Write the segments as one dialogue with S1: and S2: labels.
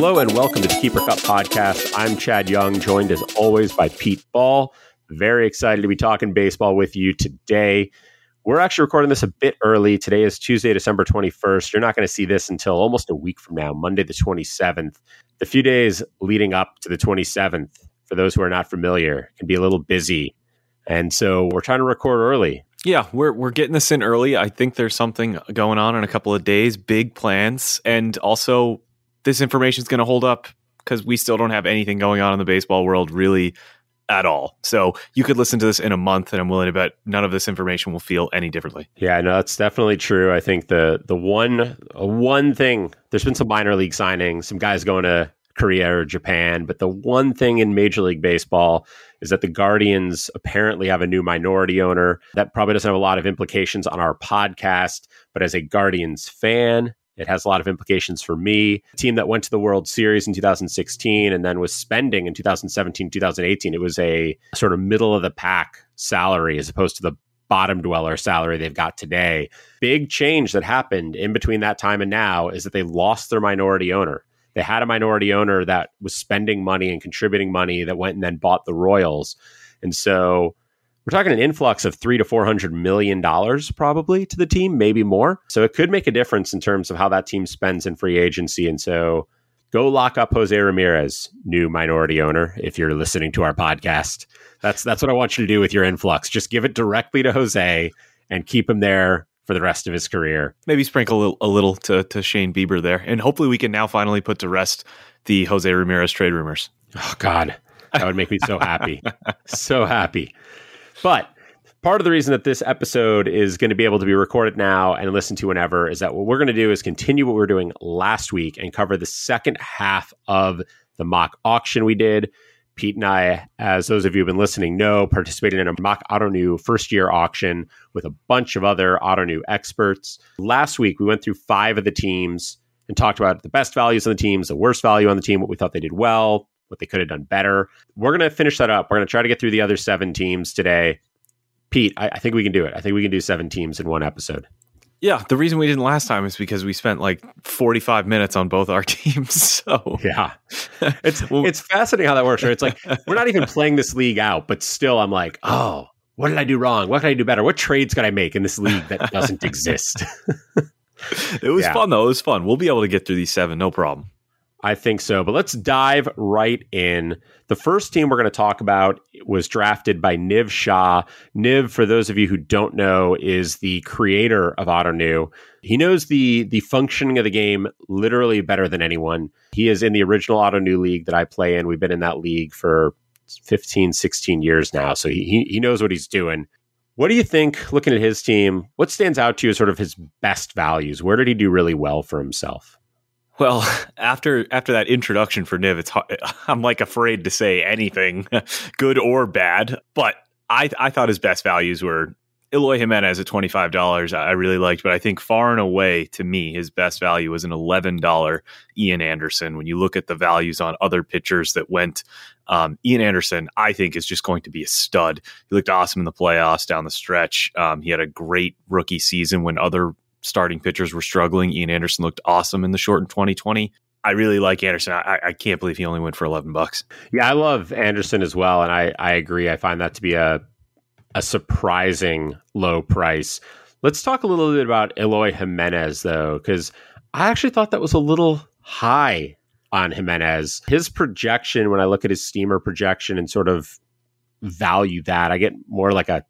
S1: Hello and welcome to the Keeper Cup podcast. I'm Chad Young, joined as always by Pete Ball. Very excited to be talking baseball with you today. We're actually recording this a bit early. Today is Tuesday, December 21st. You're not going to see this until almost a week from now, Monday the 27th. The few days leading up to the 27th, for those who are not familiar, can be a little busy. And so we're trying to record early.
S2: Yeah, we're we're getting this in early. I think there's something going on in a couple of days, big plans, and also this information is going to hold up because we still don't have anything going on in the baseball world really at all. So you could listen to this in a month, and I'm willing to bet none of this information will feel any differently.
S1: Yeah, no, that's definitely true. I think the the one uh, one thing there's been some minor league signings, some guys going to Korea or Japan, but the one thing in Major League Baseball is that the Guardians apparently have a new minority owner. That probably doesn't have a lot of implications on our podcast, but as a Guardians fan, it has a lot of implications for me. A team that went to the World Series in 2016 and then was spending in 2017, 2018. It was a sort of middle of the pack salary as opposed to the bottom dweller salary they've got today. Big change that happened in between that time and now is that they lost their minority owner. They had a minority owner that was spending money and contributing money that went and then bought the Royals. And so we're talking an influx of three to four hundred million dollars probably to the team, maybe more. So it could make a difference in terms of how that team spends in free agency. And so go lock up Jose Ramirez, new minority owner, if you're listening to our podcast. That's that's what I want you to do with your influx. Just give it directly to Jose and keep him there for the rest of his career.
S2: Maybe sprinkle a little, a little to, to Shane Bieber there. And hopefully we can now finally put to rest the Jose Ramirez trade rumors.
S1: Oh God. That would make me so happy. so happy. But part of the reason that this episode is going to be able to be recorded now and listened to whenever is that what we're going to do is continue what we were doing last week and cover the second half of the mock auction we did. Pete and I, as those of you who have been listening know, participated in a mock Ottoneu first year auction with a bunch of other Ottoneu experts. Last week, we went through five of the teams and talked about the best values on the teams, the worst value on the team, what we thought they did well, what they could have done better. We're going to finish that up. We're going to try to get through the other seven teams today. Pete, I, I, think we can do it. I think we can do seven teams in one episode.
S2: Yeah, the reason we didn't last time is because we spent like 45 minutes on both our teams. So
S1: yeah, it's well, it's fascinating how that works. Right? It's like we're not even playing this league out, but still, I'm like, oh, what did I do wrong? What can I do better? What trades could I make in this league that doesn't exist?
S2: it was yeah. fun though. It was fun. We'll be able to get through these seven, no problem.
S1: I think so. But let's dive right in. The first team we're going to talk about was drafted by Niv Shah. Niv, for those of you who don't know, is the creator of Ottoneu. He knows the the functioning of the game literally better than anyone. He is in the original Ottoneu league that I play in. We've been in that league for 15, 16 years now. So he, he knows what he's doing. What do you think, looking at his team, what stands out to you as sort of his best values? Where did he do really well for himself?
S2: Well, after after that introduction for Niv, it's I'm like afraid to say anything, good or bad. But I I thought his best values were Eloy Jimenez at twenty five dollars. I really liked, but I think far and away to me his best value was an eleven dollar Ian Anderson. When you look at the values on other pitchers that went, um, Ian Anderson I think is just going to be a stud. He looked awesome in the playoffs down the stretch. Um, he had a great rookie season when other starting pitchers were struggling. Ian Anderson looked awesome in the short in 2020. I really like Anderson. I, I can't believe he only went for 11 bucks.
S1: Yeah, I love Anderson as well. And I, I agree. I find that to be a, a surprising low price. Let's talk a little bit about Eloy Jimenez, though, because I actually thought that was a little high on Jimenez. His projection, when I look at his steamer projection and sort of value that, I get more like a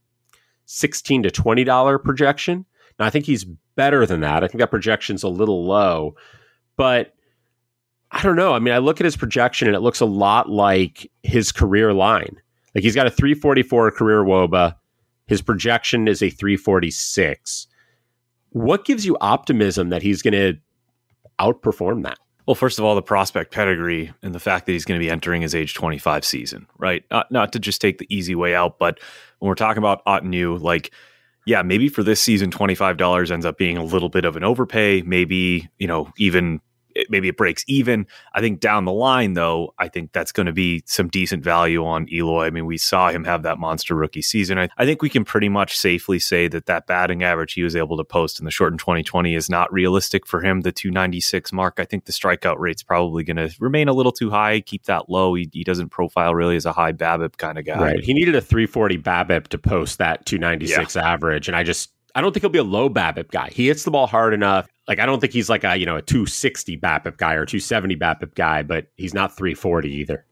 S1: 16 to $20 projection. Now, I think he's better than that. I think that projection's a little low, but I don't know. I mean, I look at his projection and it looks a lot like his career line. Like he's got a 344 career WOBA. His projection is a 346. What gives you optimism that he's going to outperform that?
S2: Well, first of all, the prospect pedigree and the fact that he's going to be entering his age 25 season, right? Not, not to just take the easy way out, but when we're talking about Ottoneu, like, yeah, maybe for this season, $25 ends up being a little bit of an overpay. Maybe, you know, even it, maybe it breaks even. I think down the line, though, I think that's going to be some decent value on Eloy. I mean, we saw him have that monster rookie season. I, I, think we can pretty much safely say that that batting average he was able to post in the short in 2020 is not realistic for him. The 296 mark, I think the strikeout rate's probably going to remain a little too high. Keep that low. He, he, doesn't profile really as a high BABIP kind of guy.
S1: Right. He needed a 340 BABIP to post that 296 yeah. average, and I just I don't think he'll be a low BABIP guy. He hits the ball hard enough. Like I don't think he's like a you know a 260 BABIP guy or 270 BABIP guy, but he's not 340 either.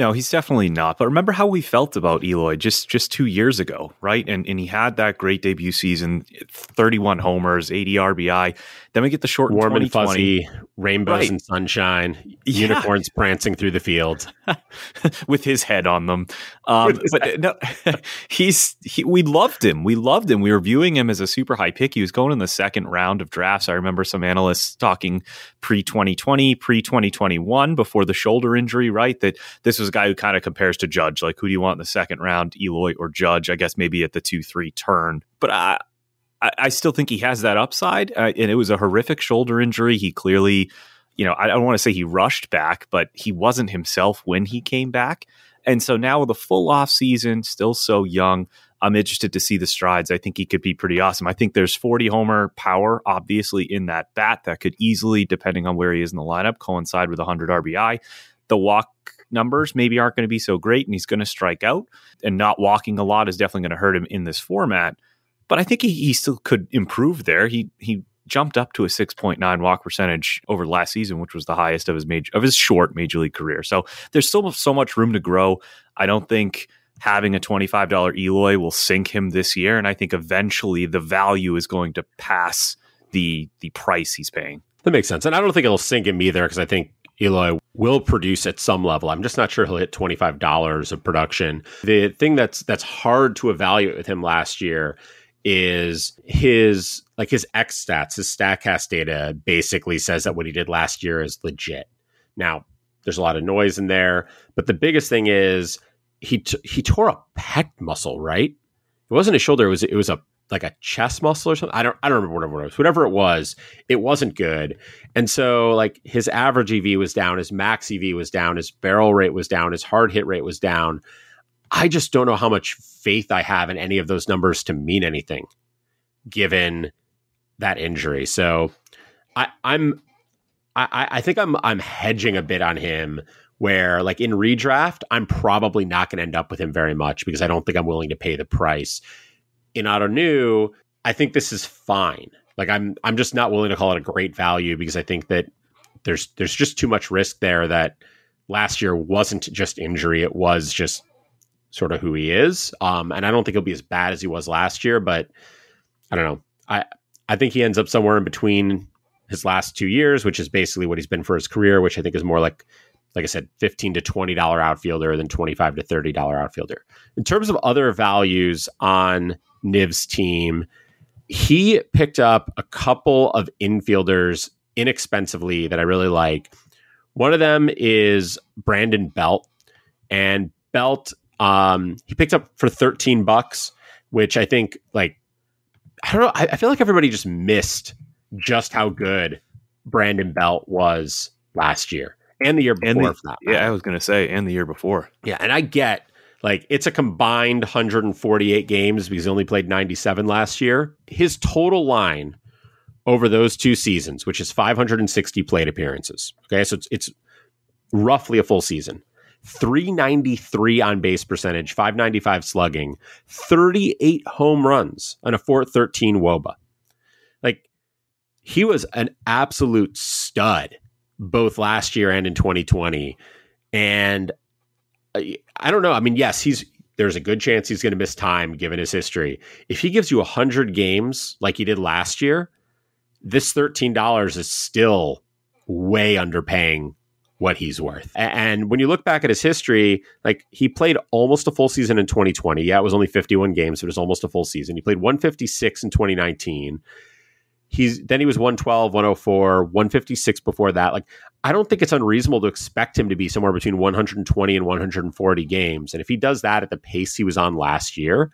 S2: No, he's definitely not. But remember how we felt about Eloy just just two years ago, right? And and he had that great debut season, 31 homers, 80 RBI. Then we get the short
S1: warm and fuzzy, rainbows right. and sunshine, yeah. unicorns prancing through the field
S2: with his head on them. Um, but no, he's he, we loved him. We loved him. We were viewing him as a super high pick. He was going in the second round of drafts. I remember some analysts talking pre 2020, pre 2021 before the shoulder injury. Right, that this was a guy who kind of compares to Judge. Like, who do you want in the second round, Eloy or Judge? I guess maybe at the two three turn. But I, I, I still think he has that upside. Uh, and it was a horrific shoulder injury. He clearly, you know, I don't want to say he rushed back, but he wasn't himself when he came back. And so now with a full off season, still so young, I'm interested to see the strides. I think he could be pretty awesome. I think there's 40 homer power, obviously, in that bat that could easily, depending on where he is in the lineup, coincide with 100 RBI. The walk numbers maybe aren't going to be so great, and he's going to strike out. And not walking a lot is definitely going to hurt him in this format but I think he, he still could improve there. He he jumped up to a 6.9 walk percentage over last season, which was the highest of his major of his short major league career. So there's still so much room to grow. I don't think having a $25 Eloy will sink him this year. And I think eventually the value is going to pass the the price he's paying.
S1: That makes sense. And I don't think it'll sink him either because I think Eloy will produce at some level. I'm just not sure he'll hit $25 of production. The thing that's that's hard to evaluate with him last year is his like his X stats, his Statcast data basically says that what he did last year is legit. Now, there's a lot of noise in there, but the biggest thing is he t- he tore a pec muscle, right? It wasn't a shoulder; it was it was a like a chest muscle or something. I don't I don't remember what it was. Whatever it was, it wasn't good. And so like his average EV was down, his max EV was down, his barrel rate was down, his hard hit rate was down. I just don't know how much faith I have in any of those numbers to mean anything given that injury. So I, I'm I, I think I'm I'm hedging a bit on him where like in redraft, I'm probably not going to end up with him very much because I don't think I'm willing to pay the price. In Ottoneu, I think this is fine. Like I'm I'm just not willing to call it a great value because I think that there's there's just too much risk there that last year wasn't just injury, it was just sort of who he is. Um, and I don't think he'll be as bad as he was last year, but I don't know. I I think he ends up somewhere in between his last two years, which is basically what he's been for his career, which I think is more like like I said, fifteen to twenty dollar outfielder than twenty five to thirty dollar outfielder. In terms of other values on Niv's team, he picked up a couple of infielders inexpensively that I really like. One of them is Brandon Belt, and Belt um, he picked up for 13 bucks, which I think like I don't know. I, I, feel like everybody just missed just how good Brandon Belt was last year and the year before.
S2: The, yeah, I was going to say, and the year before.
S1: Yeah, and I get like it's a combined 148 games because he only played 97 last year. His total line over those two seasons, which is 560 plate appearances. Okay, so it's, it's roughly a full season. 393 on base percentage, 595 slugging, 38 home runs, and a 413 Woba. Like he was an absolute stud both last year and in 2020. And I, don't know. I mean, yes, he's there's a good chance he's going to miss time given his history. If he gives you 100 games like he did last year, this $13 is still way underpaying what he's worth. And when you look back at his history, like he played almost a full season in 2020. Yeah, it was only 51 games, but it was almost a full season. He played 156 in 2019. He's then he was 112, 104, 156 before that. Like I don't think it's unreasonable to expect him to be somewhere between 120 and 140 games. And if he does that at the pace he was on last year,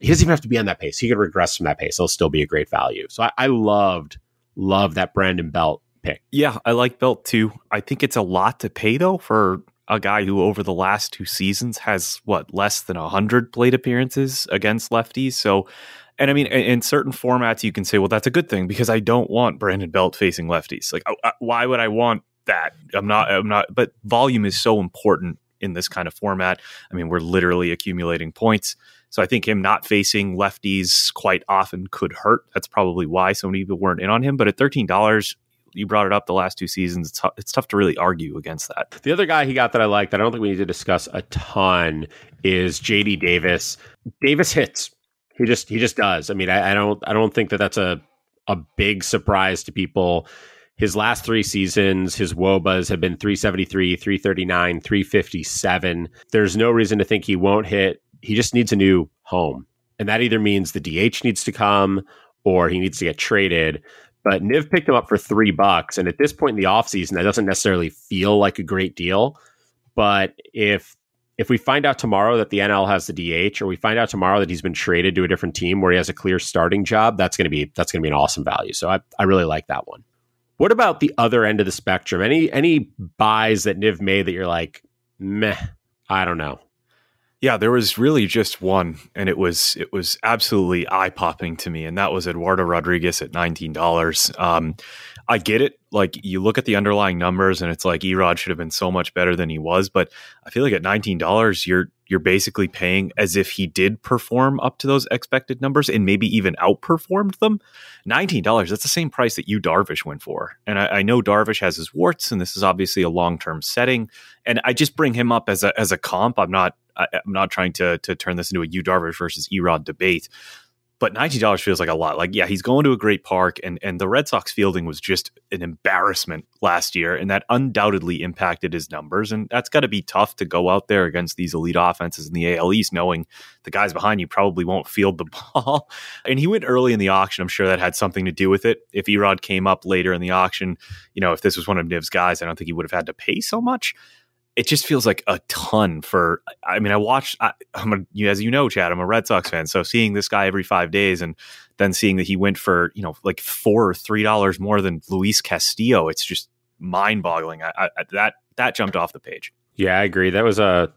S1: he doesn't even have to be on that pace. He could regress from that pace. He'll still be a great value. So I, I loved, love that Brandon Belt pick.
S2: Yeah, I like Belt too. I think it's a lot to pay though for a guy who over the last two seasons has what less than 100 plate appearances against lefties. So and I mean, in certain formats, you can say, well, that's a good thing because I don't want Brandon Belt facing lefties. Like, why would I want that? I'm not, I'm not, but volume is so important in this kind of format. I mean, we're literally accumulating points. So I think him not facing lefties quite often could hurt. That's probably why so many people weren't in on him. But at $13, you brought it up the last two seasons. It's, it's tough to really argue against that.
S1: The other guy he got that I like that I don't think we need to discuss a ton is JD Davis. Davis hits he just he just does. I mean, I, I don't I don't think that that's a a big surprise to people. His last three seasons, his WOBAs have been 373, 339, 357. There's no reason to think he won't hit. He just needs a new home. And that either means the DH needs to come or he needs to get traded. But Niv picked him up for three bucks. And at this point in the offseason, that doesn't necessarily feel like a great deal. But if if we find out tomorrow that the NL has the DH, or we find out tomorrow that he's been traded to a different team where he has a clear starting job, that's going to be that's going to be an awesome value. So I, I really like that one. What about the other end of the spectrum? Any any buys that Niv made that you're like, meh, I don't know.
S2: Yeah, there was really just one, and it was it was absolutely eye popping to me, and that was Eduardo Rodriguez at nineteen dollars. Um, I get it. Like you look at the underlying numbers and it's like Erod should have been so much better than he was, but I feel like at $19 you're you're basically paying as if he did perform up to those expected numbers and maybe even outperformed them. $19, that's the same price that Yu Darvish went for. And I, I know Darvish has his warts, and this is obviously a long-term setting. And I just bring him up as a as a comp. I'm not I, am not trying to to turn this into a Yu Darvish versus Erod debate but ninety dollars feels like a lot. Like, yeah, he's going to a great park, and and the Red Sox fielding was just an embarrassment last year, and that undoubtedly impacted his numbers. And that's got to be tough to go out there against these elite offenses in the AL East, knowing the guys behind you probably won't field the ball. and he went early in the auction. I'm sure that had something to do with it. If Erod came up later in the auction, you know, if this was one of Niv's guys, I don't think he would have had to pay so much it just feels like a ton for. I mean, I watched. I, am a, as you know, Chad. I'm a Red Sox fan, so seeing this guy every five days, and then seeing that he went for you know like four or three dollars more than Luis Castillo, it's just mind boggling. I, I, that that jumped off the page.
S1: Yeah, I agree. That was a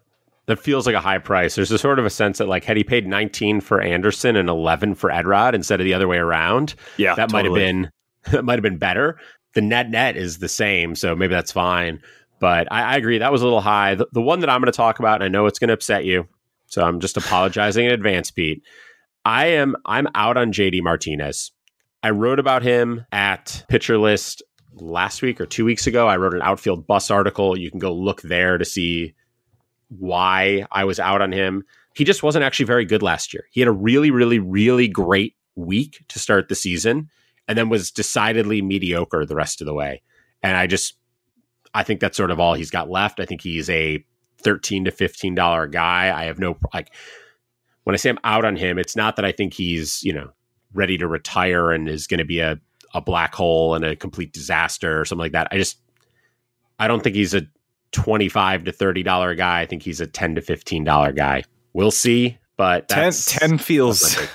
S1: that feels like a high price. There's a sort of a sense that like had he paid 19 for Anderson and 11 for Erod instead of the other way around,
S2: yeah,
S1: that
S2: totally.
S1: might have been that might have been better. The net net is the same, so maybe that's fine. But I, I agree that was a little high. The, the one that I'm going to talk about, and I know it's going to upset you, so I'm just apologizing in advance, Pete. I am I'm out on JD Martinez. I wrote about him at Pitcher List last week or two weeks ago. I wrote an outfield bus article. You can go look there to see why I was out on him. He just wasn't actually very good last year. He had a really, really, really great week to start the season and then was decidedly mediocre the rest of the way. And I just I think that's sort of all he's got left. I think he's a thirteen to fifteen dollar guy. I have no like when I say I'm out on him, it's not that I think he's you know ready to retire and is going to be a a black hole and a complete disaster or something like that. I just I don't think he's a twenty five to thirty dollar guy. I think he's a ten to fifteen dollar guy. We'll see, but
S2: 10, 10 feels.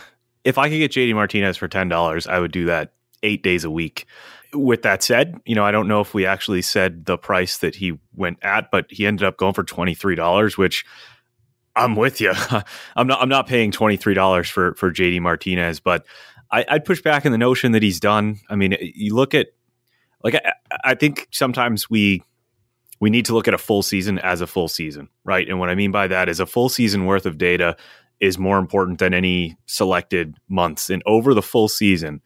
S2: If I could get JD Martinez for ten dollars, I would do that eight days a week with that said, you know, I don't know if we actually said the price that he went at, but he ended up going for twenty three dollars, which I'm with you. I'm not. I'm not paying twenty three dollars for for JD Martinez, but I, would push back in the notion that he's done. I mean, you look at like I, I think sometimes we we need to look at a full season as a full season, right? And what I mean by that is a full season worth of data is more important than any selected months. And over the full season,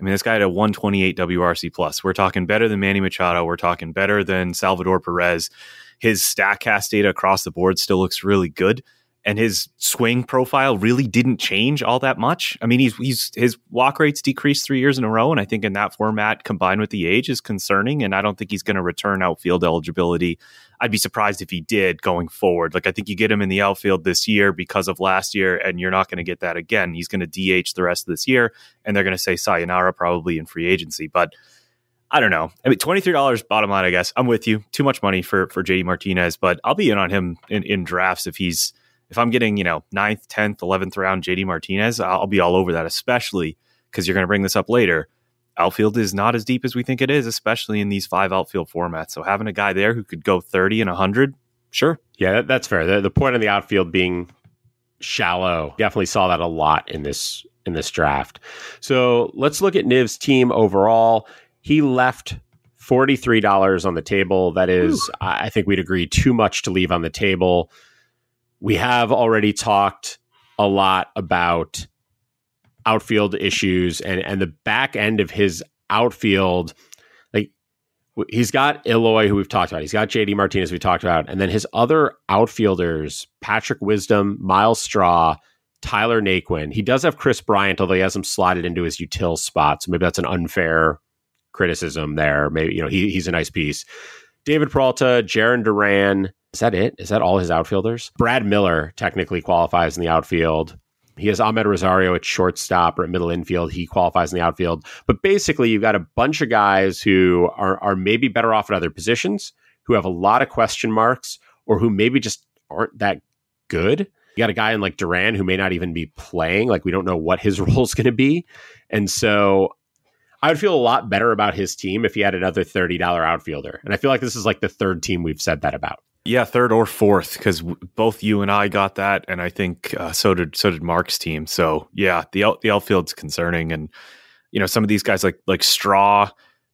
S2: I mean, this guy had a 128 WRC plus. We're talking better than Manny Machado. We're talking better than Salvador Perez. His Statcast data across the board still looks really good and his swing profile really didn't change all that much. I mean, he's he's his walk rates decreased three years in a row, and I think in that format, combined with the age, is concerning. And I don't think he's going to return outfield eligibility. I'd be surprised if he did going forward. Like I think you get him in the outfield this year because of last year, and you're not going to get that again. He's going to DH the rest of this year, and they're going to say sayonara probably in free agency, but. I don't know. I mean, twenty three dollars. Bottom line, I guess I'm with you. Too much money for for JD Martinez, but I'll be in on him in, in drafts if he's if I'm getting, you know, ninth, 10th, 11th round JD Martinez, I'll be all over that, especially because you're going to bring this up later. Outfield is not as deep as we think it is, especially in these five outfield formats. So having a guy there who could go 30 and 100, sure.
S1: Yeah, that, that's fair. The, the point of the outfield being shallow, definitely saw that a lot in this in this draft. So let's look at Niv's team overall. He left $43 on the table. That is, I think we'd agree, too much to leave on the table we have already talked a lot about outfield issues and and the back end of his outfield like he's got Eloy who we've talked about. He's got JD Martinez we talked about and then his other outfielders Patrick Wisdom Myles Straw Tyler Naquin. He does have Kris Bryant although he has him slotted into his util spot so maybe that's an unfair criticism there. Maybe you know he, he's a nice piece. David Peralta Jarren Duran is that it? Is that all his outfielders? Brad Miller technically qualifies in the outfield. He has Amed Rosario at shortstop or at middle infield. He qualifies in the outfield. But basically, you've got a bunch of guys who are, are maybe better off at other positions, who have a lot of question marks, or who maybe just aren't that good. You got a guy in like Duran who may not even be playing. Like, we don't know what his role is going to be. And so I would feel a lot better about his team if he had another $30 outfielder. And I feel like this is like the third team we've said that about.
S2: Yeah, third or fourth, because both you and I got that, and I think uh, so did so did Mark's team. So yeah, the out, the outfield's concerning, and you know some of these guys like like Straw,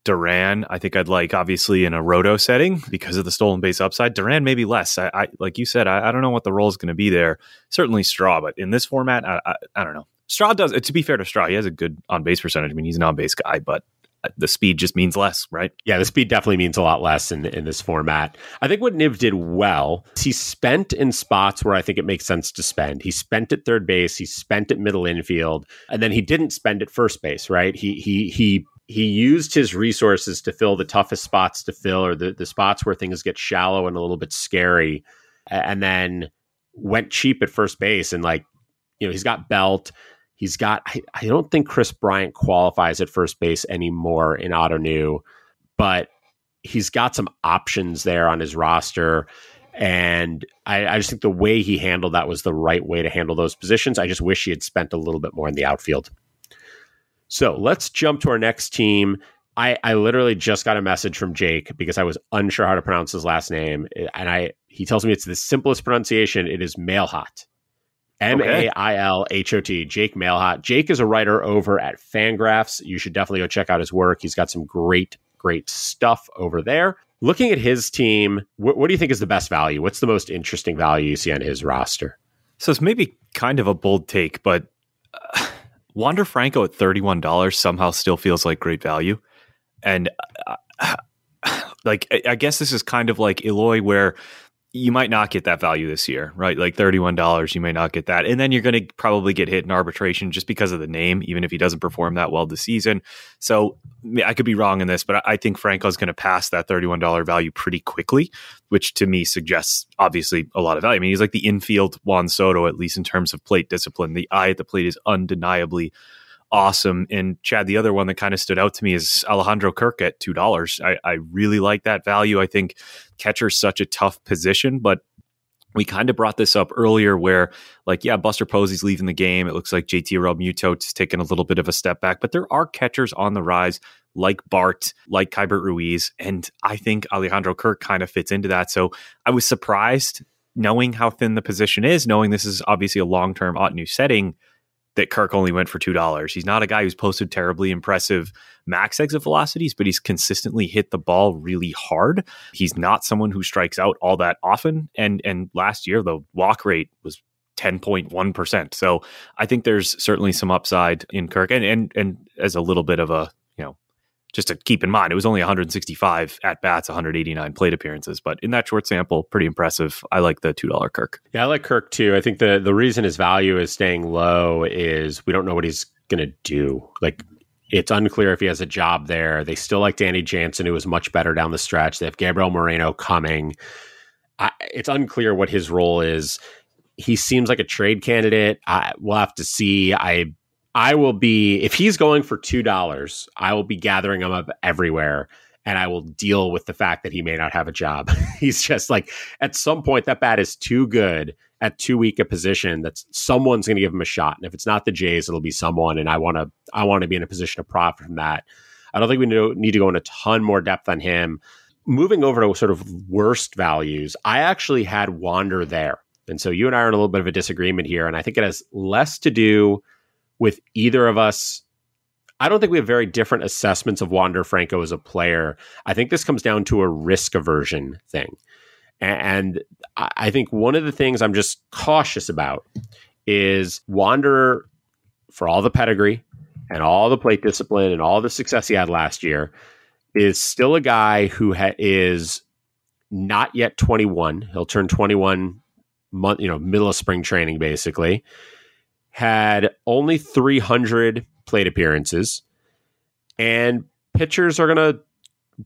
S2: Duran. I think I'd like obviously in a roto setting because of the stolen base upside. Duran maybe less. I, I like you said, I, I, don't know what the role is going to be there. Certainly Straw, but in this format, I, I, I don't know. Straw does. To be fair to Straw, he has a good on base percentage. I mean, he's an on base guy, but Uh, the speed just means less, right?
S1: Yeah, the speed definitely means a lot less in in this format. I think what Niv did well, he spent in spots where I think it makes sense to spend. He spent at third base, he spent at middle infield, and then he didn't spend at first base, right? He he he he used his resources to fill the toughest spots to fill or the, the spots where things get shallow and a little bit scary and then went cheap at first base and like you know he's got belt He's got, I, I don't think Kris Bryant qualifies at first base anymore in Ottoneu, but he's got some options there on his roster. And I, I, just think the way he handled that was the right way to handle those positions. I just wish he had spent a little bit more in the outfield. So let's jump to our next team. I, I literally just got a message from Jake because I was unsure how to pronounce his last name. And I he tells me it's the simplest pronunciation. It is Mailhot. M A I L H O T, Jake Mailhot. Jake is a writer over at Fangraphs. You should definitely go check out his work. He's got some great, great stuff over there. Looking at his team, wh- what do you think is the best value? What's the most interesting value you see on his roster?
S2: So it's maybe kind of a bold take, but uh, Wander Franco at $31 somehow still feels like great value. And uh, like, I guess this is kind of like Eloy, where you might not get that value this year, right? Like $31, you may not get that. And then you're going to probably get hit in arbitration just because of the name, even if he doesn't perform that well this season. So I could be wrong in this, but I think Franco's going to pass that $31 value pretty quickly, which to me suggests obviously a lot of value. I mean, he's like the infield Juan Soto, at least in terms of plate discipline. The eye at the plate is undeniably awesome. And Chad, the other one that kind of stood out to me is Alejandro Kirk at two dollars. I, I really like that value. I think catcher's such a tough position, but we kind of brought this up earlier where like yeah buster posey's leaving the game it looks like jt is taking a little bit of a step back but there are catchers on the rise like bart like keibert ruiz and i think alejandro kirk kind of fits into that so i was surprised knowing how thin the position is knowing this is obviously a long-term Ottoneu setting that Kirk only went for two dollars. He's not a guy who's posted terribly impressive max exit velocities, but he's consistently hit the ball really hard. He's not someone who strikes out all that often. And and last year the walk rate was 10.1%. So I think there's certainly some upside in Kirk and and and as a little bit of a, you know, just to keep in mind, it was only 165 at bats, 189 plate appearances, but in that short sample, pretty impressive. I like the two dollar Kirk.
S1: Yeah, I like Kirk too. I think the the reason his value is staying low is we don't know what he's going to do. Like it's unclear if he has a job there. They still like Danny Jansen, who was much better down the stretch. They have Gabriel Moreno coming. I, it's unclear what his role is. He seems like a trade candidate. I, we'll have to see. I I will be if he's going for two dollars, I will be gathering him up everywhere, and I will deal with the fact that he may not have a job. he's just like at some point that bat is too good at too weak a position that someone's going to give him a shot. And if it's not the Jays, it'll be someone. And I want to I want to be in a position to profit from that. I don't think we need to go in a ton more depth on him. Moving over to sort of worst values, I actually had Wander there. And so you and I are in a little bit of a disagreement here. And I think it has less to do with either of us. I don't think we have very different assessments of Wander Franco as a player. I think this comes down to a risk aversion thing. And I think one of the things I'm just cautious about is Wander, for all the pedigree and all the plate discipline and all the success he had last year, is still a guy who ha- is not yet 21. He'll turn 21 month, you know, middle of spring training, basically. Had only 300 plate appearances, and pitchers are going to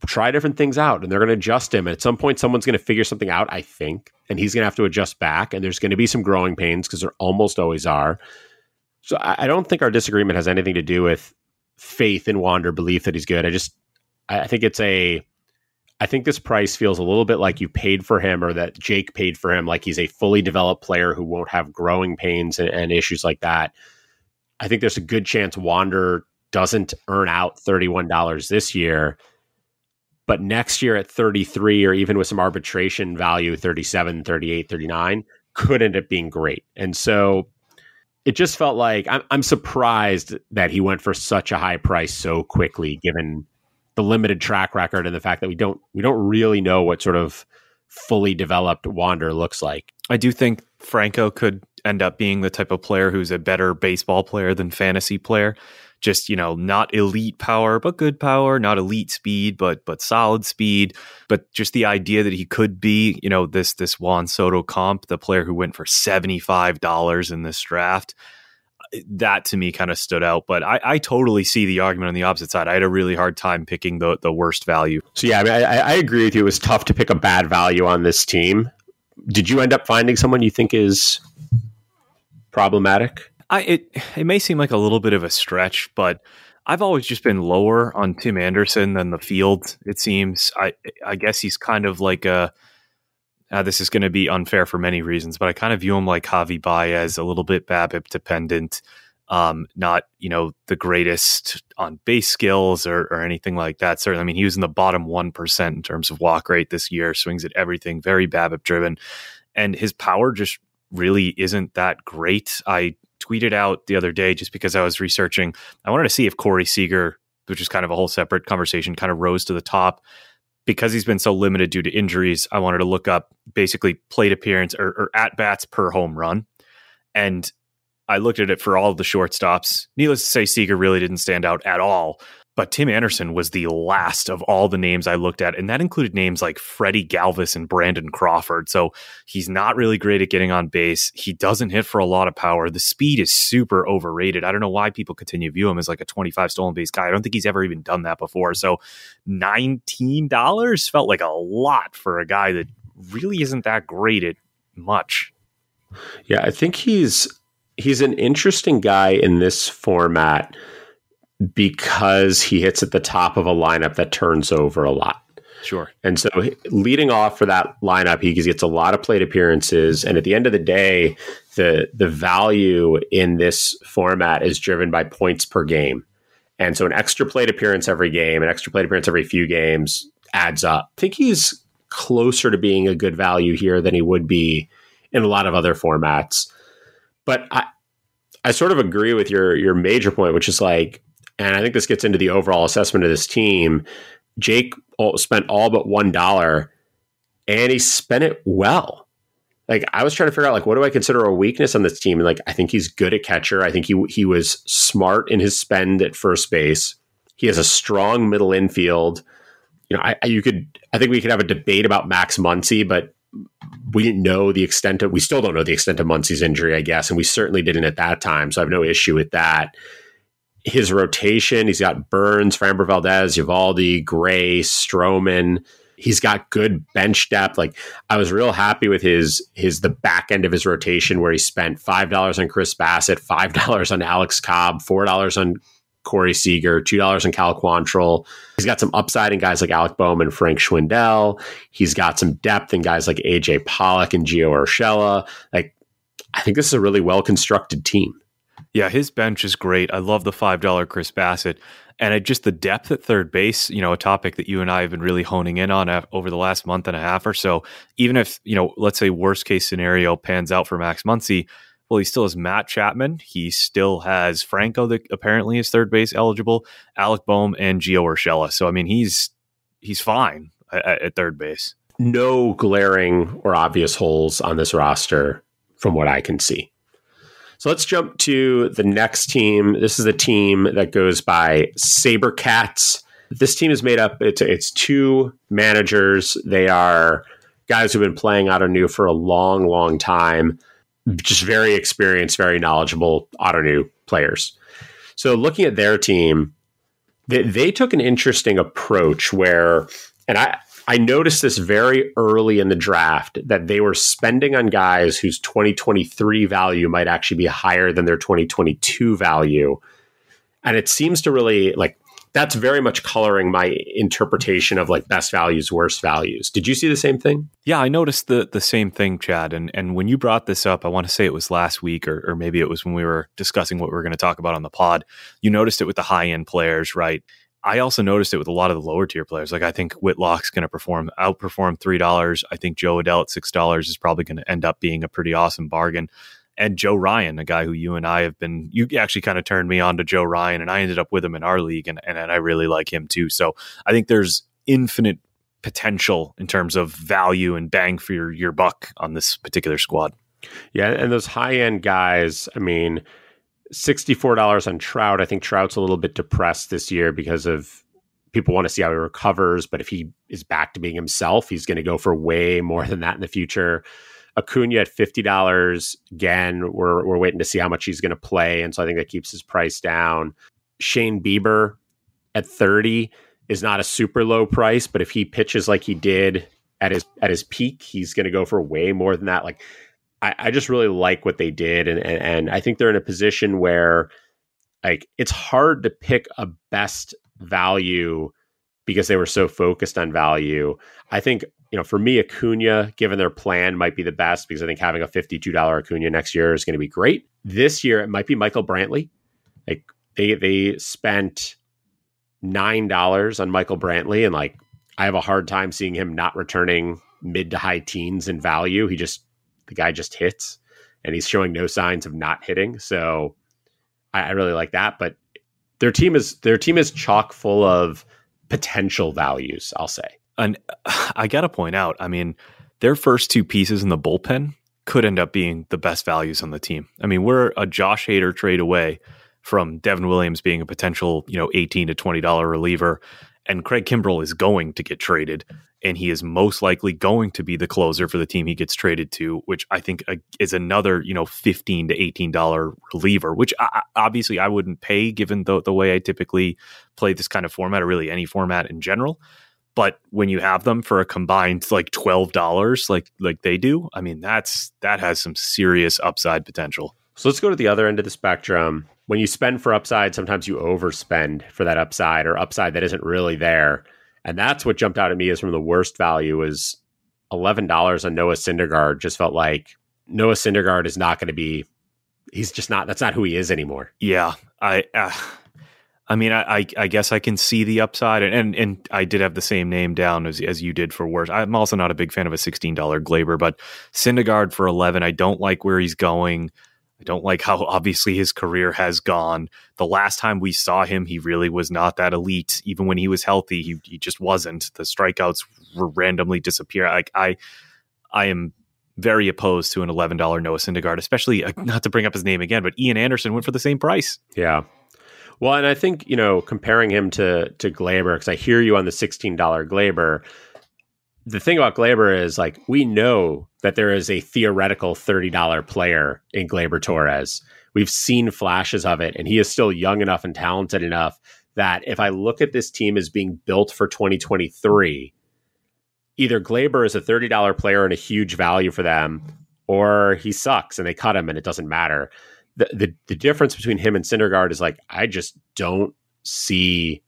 S1: try different things out and they're going to adjust him. And at some point, someone's going to figure something out, I think, and he's going to have to adjust back. And there's going to be some growing pains because there almost always are. So I, I, don't think our disagreement has anything to do with faith in Wander, belief that he's good. I just, I think it's a, I think this price feels a little bit like you paid for him or that Jake paid for him, like he's a fully developed player who won't have growing pains and, and issues like that. I think there's a good chance Wander doesn't earn out $31 this year but next year at 33 or even with some arbitration value 37 38 39 could end up being great and so it just felt like I'm, I'm surprised that he went for such a high price so quickly given the limited track record and the fact that we don't we don't really know what sort of fully developed wander looks like.
S2: I do think franco could end up being the type of player who's a better baseball player than fantasy player. Just you know not elite power but good power not elite speed but but solid speed. But just the idea that he could be you know this this Juan Soto comp the player who went for $75 in this draft that to me kind of stood out but I, I totally see the argument on the opposite side I had a really hard time picking the the worst value
S1: so yeah I, mean, I, I agree with you it was tough to pick a bad value on this team did you end up finding someone you think is problematic
S2: I it it may seem like a little bit of a stretch, but I've always just been lower on Tim Anderson than the field. It seems. I I guess he's kind of like a. Uh, this is going to be unfair for many reasons, but I kind of view him like Javi Baez, a little bit BABIP dependent. Um, not you know the greatest on base skills or, or anything like that. Certainly, I mean he was in the bottom one percent in terms of walk rate this year. Swings at everything, very BABIP driven, and his power just really isn't that great. I tweeted out the other day just because I was researching. I wanted to see if Corey Seager, which is kind of a whole separate conversation, kind of rose to the top because he's been so limited due to injuries. I wanted to look up basically plate appearance or, or at bats per home run, and I looked at it for all of the shortstops. Needless to say, Seager really didn't stand out at all. But Tim Anderson was the last of all the names I looked at, and that included names like Freddie Galvis and Brandon Crawford. So he's not really great at getting on base. He doesn't hit for a lot of power. The speed is super overrated. I don't know why people continue to view him as like a 25 stolen base guy. I don't think he's ever even done that before. So $19 felt like a lot for a guy that really isn't that great at much.
S1: Yeah, I think he's he's an interesting guy in this format because he hits at the top of a lineup that turns over a lot.
S2: Sure.
S1: And so leading off for that lineup, he gets a lot of plate appearances. And at the end of the day, the the value in this format is driven by points per game. And so an extra plate appearance every game, an extra plate appearance every few games adds up. I think he's closer to being a good value here than he would be in a lot of other formats. But I, I sort of agree with your your major point, which is like, and I think this gets into the overall assessment of this team. Jake spent all but one dollar, and he spent it well. Like I was trying to figure out, like, what do I consider a weakness on this team? And like, I think he's good at catcher. I think he he was smart in his spend at first base. He has a strong middle infield. You know, I, I you could I think we could have a debate about Max Muncy, but we didn't know the extent of we still don't know the extent of Muncy's injury, I guess, and we certainly didn't at that time. So I have no issue with that. His rotation, he's got Burnes, Framber Valdez, Eovaldi, Gray, Stroman. He's got good bench depth. Like I was real happy with his his the back end of his rotation where he spent five dollars on Chris Bassitt, five dollars on Alex Cobb, four dollars on Corey Seager, two dollars on Cal Quantrill. He's got some upside in guys like Alec Bohm and Frank Schwindel. He's got some depth in guys like AJ Pollock and Gio Urshela. Like, I think this is a really well constructed team.
S2: Yeah, his bench is great. I love the five dollar Chris Bassitt. and just the depth at third base. You know, a topic that you and I have been really honing in on uh, over the last month and a half or so. Even if you know, let's say worst case scenario pans out for Max Muncy well, he still has Matt Chapman. He still has Franco that apparently is third base eligible, Alec Bohm, and Gio Urshela. So I mean, he's he's fine at, at third base.
S1: No glaring or obvious holes on this roster from what I can see. So let's jump to the next team. This is a team that goes by Sabercats. This team is made up, it's, it's two managers. They are guys who've been playing Ottoneu for a long, long time just very experienced, very knowledgeable Ottoneu players. So looking at their team, they, they took an interesting approach where, and I, I noticed this very early in the draft that they were spending on guys whose 2023 value might actually be higher than their 2022 value. And it seems to really like that's very much coloring my interpretation of like best values, worst values. Did you see the same thing?
S2: Yeah, I noticed the the same thing, Chad. And and when you brought this up, I want to say it was last week, or or maybe it was when we were discussing what we are going to talk about on the pod. You noticed it with the high end players, right? I also noticed it with a lot of the lower tier players. Like I think Whitlock's going to perform outperform three dollars. I think Jo Adell at six dollars is probably going to end up being a pretty awesome bargain and Joe Ryan, a guy who you and I have been, you actually kind of turned me on to Joe Ryan, and I ended up with him in our league, and, and, and I really like him too. So I think there's infinite potential in terms of value and bang for your, your buck on this particular squad.
S1: Yeah, and those high end guys, I mean, $64 on Trout. I think Trout's a little bit depressed this year because of people want to see how he recovers, but if he is back to being himself, he's going to go for way more than that in the future. Acuna at fifty dollars. Again, we're we're waiting to see how much he's going to play, and so I think that keeps his price down. Shane Bieber at thirty is not a super low price, but if he pitches like he did at his at his peak, he's going to go for way more than that. Like, I, I just really like what they did, and, and and I think they're in a position where like it's hard to pick a best value because they were so focused on value. I think you know, for me, Acuna, given their plan, might be the best because I think having a $52 Acuna next year is going to be great. This year, it might be Michael Brantley. Like they they spent nine dollars on Michael Brantley, and like I have a hard time seeing him not returning mid to high teens in value. He just the guy just hits, and he's showing no signs of not hitting. So I, I really like that. But their team is their team is chock full of potential values. I'll say
S2: and I got to point out, I mean, their first two pieces in the bullpen could end up being the best values on the team. I mean, we're a Josh Hader trade away from Devin Williams being a potential, you know, 18 to $20 reliever. And Craig Kimbrel is going to get traded, and he is most likely going to be the closer for the team he gets traded to, which I think uh, is another, you know, 15 to $18 reliever, which I, obviously I wouldn't pay given the, the way I typically play this kind of format or really any format in general. But when you have them for a combined like $12 like like they do i mean that's that has some serious upside potential.
S1: So let's go to the other end of the spectrum when you spend for upside sometimes you overspend for that upside or upside that isn't really there and that's what jumped out at me is from the worst value was $11 on noah syndergaard just felt like noah syndergaard is not going to be he's just not that's not who he is anymore
S2: yeah i uh, I mean, I, I, I, guess I can see the upside, and, and, and I did have the same name down as as you did for worse. I'm also not a big fan of a sixteen dollar Gleyber, but Syndergaard for eleven, I don't like where he's going. I don't like how obviously his career has gone. The last time we saw him, he really was not that elite. Even when he was healthy, he, he just wasn't. The strikeouts were randomly disappear. Like I, I am very opposed to an eleven dollar Noah Syndergaard, especially uh, not to bring up his name again, but Ian Anderson went for the same price.
S1: Yeah. Well, and I think you know comparing him to to Gleyber because I hear you on the sixteen dollar Gleyber. The thing about Gleyber is like we know that there is a theoretical thirty dollar player in Gleyber Torres. We've seen flashes of it, and he is still young enough and talented enough that if I look at this team as being built for 2023, either Gleyber is a $30 player and a huge value for them, or he sucks and they cut him and it doesn't matter. The, the, the difference between him and Syndergaard is like, I just don't see,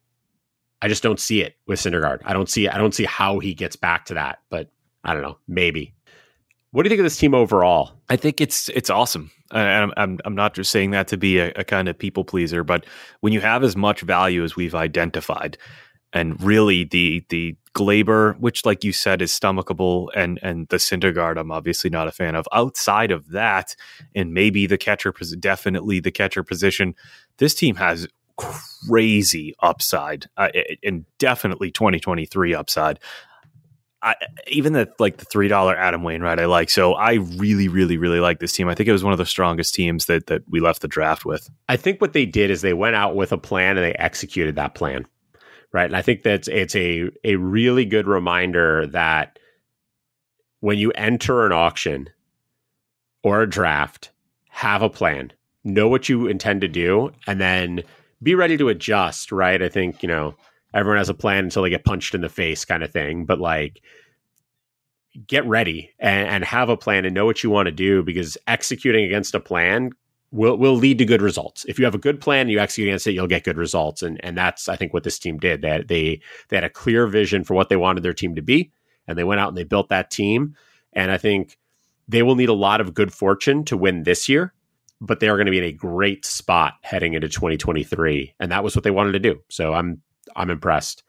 S1: I just don't see it with Syndergaard. I don't see, I don't see how he gets back to that, but I don't know, maybe. What do you think of this team overall?
S2: I think it's it's awesome. And I'm I'm, I'm not just saying that to be a, a kind of people pleaser, but when you have as much value as we've identified, and really the the Gleyber, which, like you said, is stomachable, and and the Syndergaard, I'm obviously not a fan of. Outside of that, and maybe the catcher, definitely the catcher position, this team has crazy upside, uh, and definitely 2023 upside. I, even the like the three dollar Adam Wainwright I like. So I really, really, really like this team. I think it was one of the strongest teams that that we left the draft with.
S1: I think what they did is they went out with a plan and they executed that plan right? And I think that it's a a really good reminder that when you enter an auction or a draft, have a plan, know what you intend to do, and then be ready to adjust, right? I think, you know, everyone has a plan until they get punched in the face kind of thing, but like get ready and, and have a plan and know what you want to do because executing against a plan will will lead to good results. If you have a good plan you execute against it, you'll get good results. And and that's I think what this team did. That they, they had a clear vision for what they wanted their team to be, and they went out and they built that team. And I think they will need a lot of good fortune to win this year, but they are going to be in a great spot heading into 2023. And that was what they wanted to do. So I'm I'm impressed.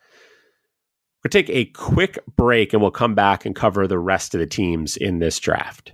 S1: We'll take a quick break and we'll come back and cover the rest of the teams in this draft.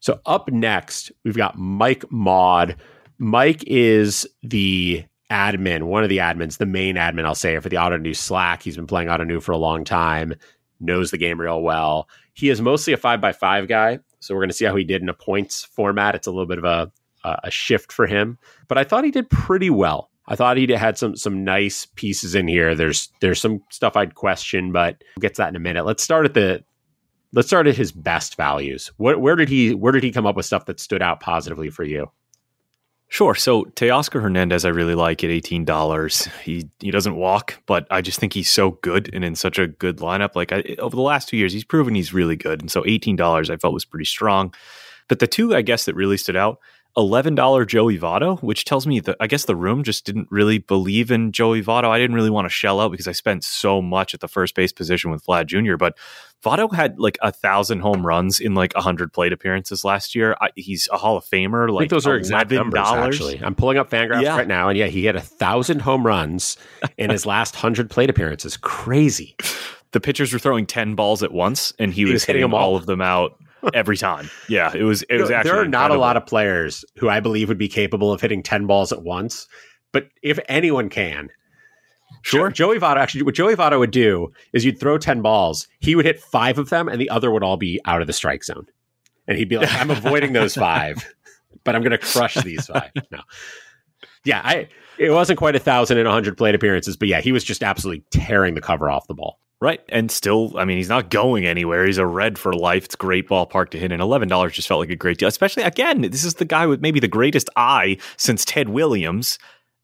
S1: So up next, we've got Mike Maud. Mike is the admin, one of the admins, the main admin, I'll say, for the Ottoneu Slack. He's been playing Ottoneu for a long time, knows the game real well. He is mostly a five by five guy. So we're going to see how he did in a points format. It's a little bit of a, a shift for him, but I thought he did pretty well. I thought he had some some nice pieces in here. There's there's some stuff I'd question, but we'll get to that in a minute. Let's start at the let's start at his best values. Where, where did he where did he come up with stuff that stood out positively for you?
S2: Sure. So Teoscar Hernandez, I really like at eighteen dollars. He he doesn't walk, but I just think he's so good and in such a good lineup. Like I, over the last two years, he's proven he's really good, and so eighteen dollars I felt was pretty strong. But the two I guess that really stood out $11 Joey Votto, which tells me that I guess the room just didn't really believe in Joey Votto. I didn't really want to shell out because I spent so much at the first base position with Vlad Jr., but Votto had like a thousand home runs in like a hundred plate appearances last year. I, he's a Hall of Famer. Like
S1: those are exact numbers. Actually, I'm pulling up Fangraphs yeah. right now, and yeah, he had a thousand home runs in his last hundred plate appearances. Crazy.
S2: The pitchers were throwing ten balls at once, and he, he was, was, hitting, hitting all. all of them out every time. Yeah, it was. It was actually.
S1: There
S2: are
S1: incredible. not a lot of players who I believe would be capable of hitting ten balls at once. But if anyone can,
S2: Sure.
S1: Joey Votto actually, what Joey Votto would do is you'd throw 10 balls. He would hit five of them and the other would all be out of the strike zone. And he'd be like, I'm avoiding those five. but I'm going to crush these five. No, yeah, I it wasn't quite a thousand and a hundred plate appearances, but yeah, he was just absolutely tearing the cover off the ball.
S2: Right. And still, I mean, he's not going anywhere. He's a red for life. It's a great ballpark to hit. And $11 just felt like a great deal. Especially, again, this is the guy with maybe the greatest eye since Ted Williams.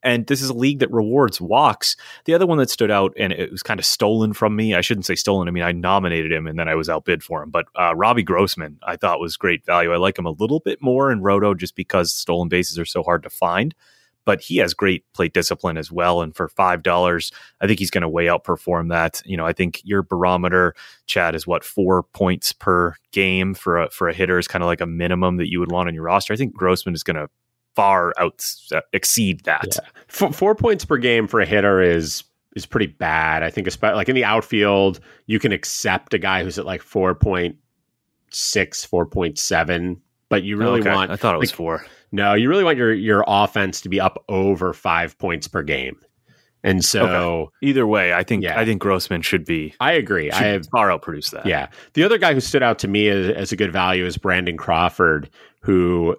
S2: And this is a league that rewards walks. The other one that stood out, and it was kind of stolen from me. I shouldn't say stolen. I mean, I nominated him and then I was outbid for him. But uh, Robbie Grossman, I thought was great value. I like him a little bit more in Roto just because stolen bases are so hard to find. But he has great plate discipline as well. And for $5, I think he's going to way outperform that. You know, I think your barometer, Chad, is what, four points per game for a, for a hitter is kind of like a minimum that you would want on your roster. I think Grossman is going to far out uh, exceed that.
S1: Yeah. F- four points per game for a hitter is is pretty bad. I think, especially like in the outfield, you can accept a guy who's at like 4.6, 4.7, but you really
S2: Okay.
S1: want.
S2: I thought it was
S1: like,
S2: four.
S1: No, you really want your your offense to be up over five points per game, and so
S2: Either way, I think
S1: Yeah.
S2: I think Grossman should be
S1: I agree. I have
S2: far outproduce that.
S1: Yeah. The other guy who stood out to me as, as a good value is Brandon Crawford, who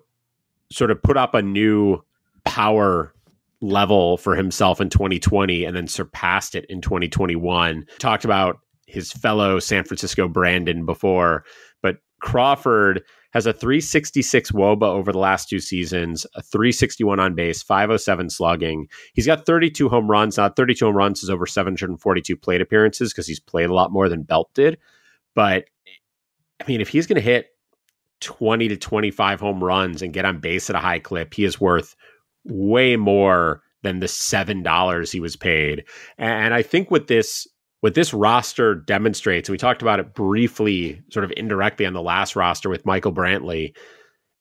S1: sort of put up a new power level for himself in 2020 and then surpassed it in 2021. Talked about his fellow San Francisco Brandon before, but Crawford has a 366 woba over the last two seasons, a 361 on base, 507 slugging. He's got 32 home runs. Now, 32 home runs is over 742 plate appearances because he's played a lot more than Belt did. But I mean, if he's going to hit 20 to 25 home runs and get on base at a high clip, he is worth way more than the $7 he was paid. And I think what this what this roster demonstrates, and we talked about it briefly, sort of indirectly on the last roster with Michael Brantley.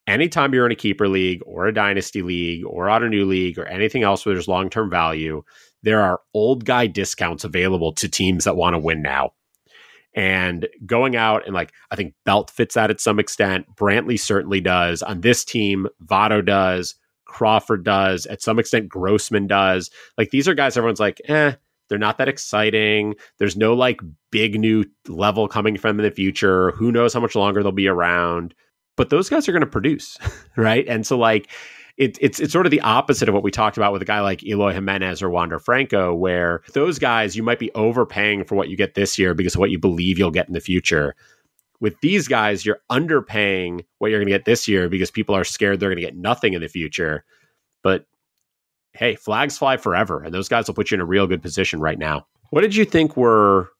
S1: Anytime you're in a keeper league or a dynasty league or on a new league or anything else where there's long term value, there are old guy discounts available to teams that want to win now and going out and like I think Belt fits that at some extent. Brantley certainly does. On this team, Votto does, Crawford does, at some extent Grossman does. Like these are guys everyone's like, eh, they're not that exciting. There's no like big new level coming from in the future. Who knows how much longer they'll be around? But those guys are going to produce, right? And so like it, it's it's sort of the opposite of what we talked about with a guy like Eloy Jimenez or Wander Franco, where those guys you might be overpaying for what you get this year because of what you believe you'll get in the future. With these guys, you're underpaying what you're going to get this year because people are scared they're going to get nothing in the future. But hey, flags fly forever, and those guys will put you in a real good position right now. What did you think were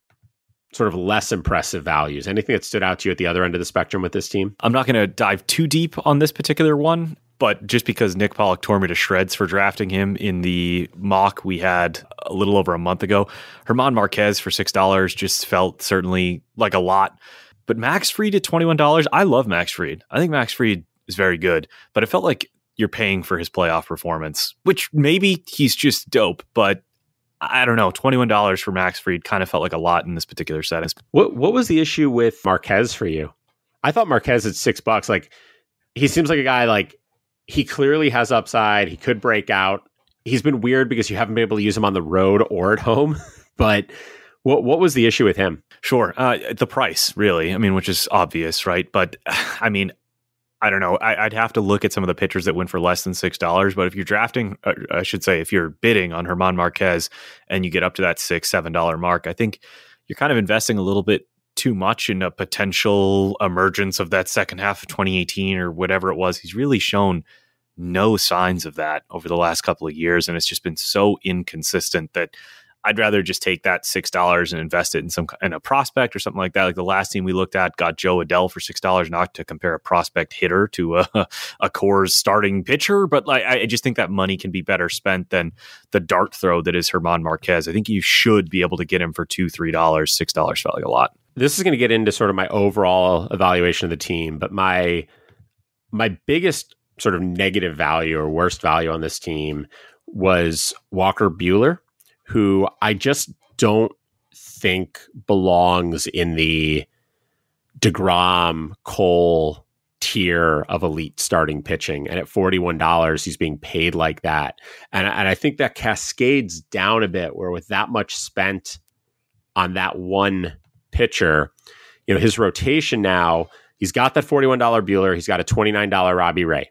S1: sort of less impressive values? Anything that stood out to you at the other end of the spectrum with this team?
S2: I'm not going to dive too deep on this particular one, but just because Nick Pollack tore me to shreds for drafting him in the mock we had a little over a month ago, German Marquez for six dollars just felt certainly like a lot. But Max Fried at twenty one dollars, I love Max Fried. I think Max Fried is very good, but it felt like you're paying for his playoff performance, which maybe he's just dope, but I don't know. Twenty one dollars for Max Fried kind of felt like a lot in this particular setting.
S1: What what was the issue with Marquez for you? I thought Marquez at six bucks, like he seems like a guy like he clearly has upside. He could break out. He's been weird because you haven't been able to use him on the road or at home. but what what was the issue with him?
S2: Sure. Uh, the price, really. I mean, which is obvious, right? But I mean, I don't know. I, I'd have to look at some of the pitchers that went for less than six dollars. But if you're drafting, uh, I should say, if you're bidding on German Marquez and you get up to that six, seven dollar mark, I think you're kind of investing a little bit too much in a potential emergence of that second half of 2018 or whatever it was. He's really shown no signs of that over the last couple of years, and it's just been so inconsistent that I'd rather just take that six dollars and invest it in some in a prospect or something like that. Like the last team we looked at got Jo Adell for six dollars, not to compare a prospect hitter to a, a Coors starting pitcher, but like I just think that money can be better spent than the dart throw that is German Marquez. I think you should be able to get him for two, three dollars. Six dollars felt like a lot.
S1: This is going to get into sort of my overall evaluation of the team, but my my biggest sort of negative value or worst value on this team was Walker Buehler who I just don't think belongs in the DeGrom Cole tier of elite starting pitching. And at $41, he's being paid like that. And, and I think that cascades down a bit where with that much spent on that one pitcher, you know, his rotation now, he's got that $41 Buehler, he's got a $29 Robbie Ray.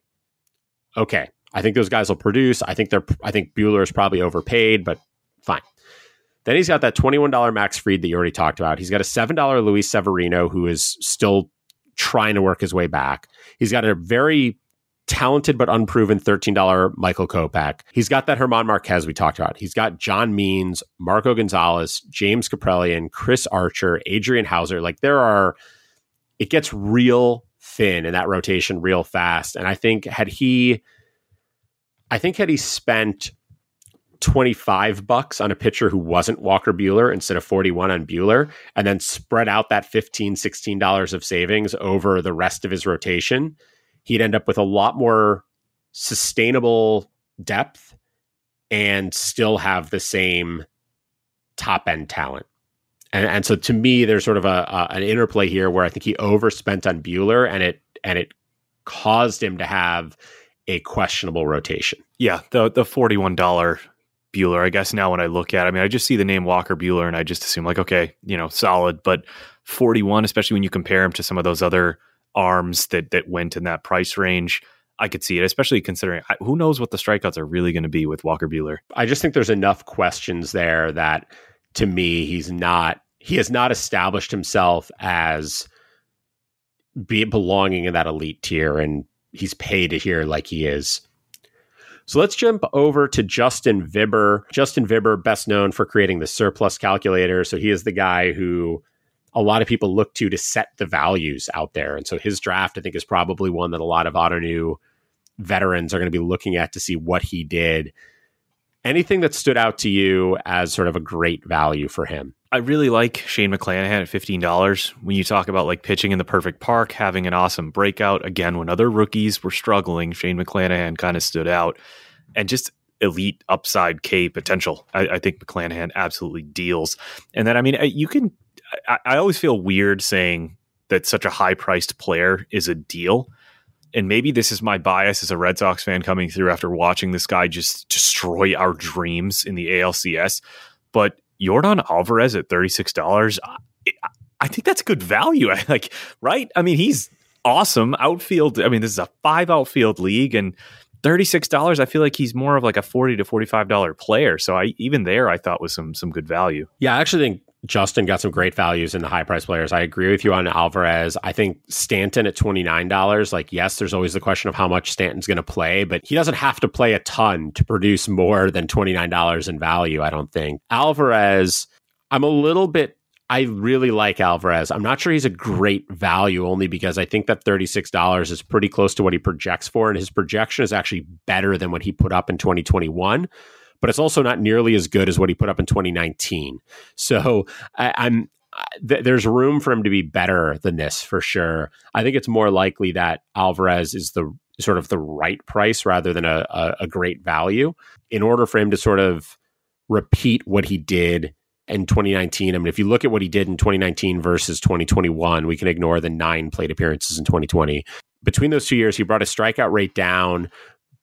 S1: okay, I think those guys will produce. I think they're I think Buehler is probably overpaid, but fine. Then he's got that $21 Max Fried that you already talked about. He's got a $7 Luis Severino who is still trying to work his way back. He's got a very talented but unproven $13 Michael Kopech. He's got that German Marquez we talked about. He's got John Means, Marco Gonzalez, James Kaprielian, Chris Archer, Adrian Houser. Like there are, it gets real thin in that rotation real fast. And I think had he, I think had he spent 25 bucks on a pitcher who wasn't Walker Buehler instead of 41 on Buehler and then spread out that 15 $16 of savings over the rest of his rotation, he'd end up with a lot more sustainable depth and still have the same top end talent. And, and so to me, there's sort of a, a, an interplay here where I think he overspent on Buehler and it and it caused him to have a questionable rotation.
S2: Yeah, the the forty one dollar Buehler. I guess now when I look at, it, I mean, I just see the name Walker Buehler and I just assume like, okay, you know, solid. But 41, especially when you compare him to some of those other arms that that went in that price range, I could see it, especially considering who knows what the strikeouts are really going to be with Walker Buehler.
S1: I just think there's enough questions there that to me, he's not, he has not established himself as be belonging in that elite tier and he's paid to here like he is so let's jump over to Justin Vibber. Justin Vibber, best known for creating the surplus calculator. So he is the guy who a lot of people look to to set the values out there. And so his draft, I think, is probably one that a lot of Ottoneu veterans are going to be looking at to see what he did. Anything that stood out to you as sort of a great value for him?
S2: I really like Shane McClanahan at fifteen dollars. When you talk about like pitching in the perfect park, having an awesome breakout again when other rookies were struggling, Shane McClanahan kind of stood out, and just elite upside K potential. I, I think McClanahan absolutely deals. And then I mean, uh, you can. I, I always feel weird saying that such a high priced player is a deal. And maybe this is my bias as a Red Sox fan coming through after watching this guy just destroy our dreams in the ALCS. But Yordan Alvarez at $36, I think that's good value. like, right? I mean, he's awesome outfield. I mean, this is a five outfield league and $36 i feel like he's more of like a 40 to $45 player so i even there i thought was some some good value
S1: yeah i actually think Justin got some great values in the high price players. I agree with you on Alvarez. I think Stanton at $29, like, yes, there's always the question of how much Stanton's going to play, but he doesn't have to play a ton to produce more than $29 in value, I don't think. Alvarez, I'm a little bit, I really like Alvarez. I'm not sure he's a great value only because I think that $36 is pretty close to what he projects for, and his projection is actually better than what he put up in 2021 but it's also not nearly as good as what he put up in 2019. So I, am th- there's room for him to be better than this for sure. I think it's more likely that Alvarez is the sort of the right price rather than a, a, a great value in order for him to sort of repeat what he did in 2019. I mean, if you look at what he did in 2019 versus 2021, we can ignore the nine plate appearances in 2020. Between those two years, he brought his strikeout rate down,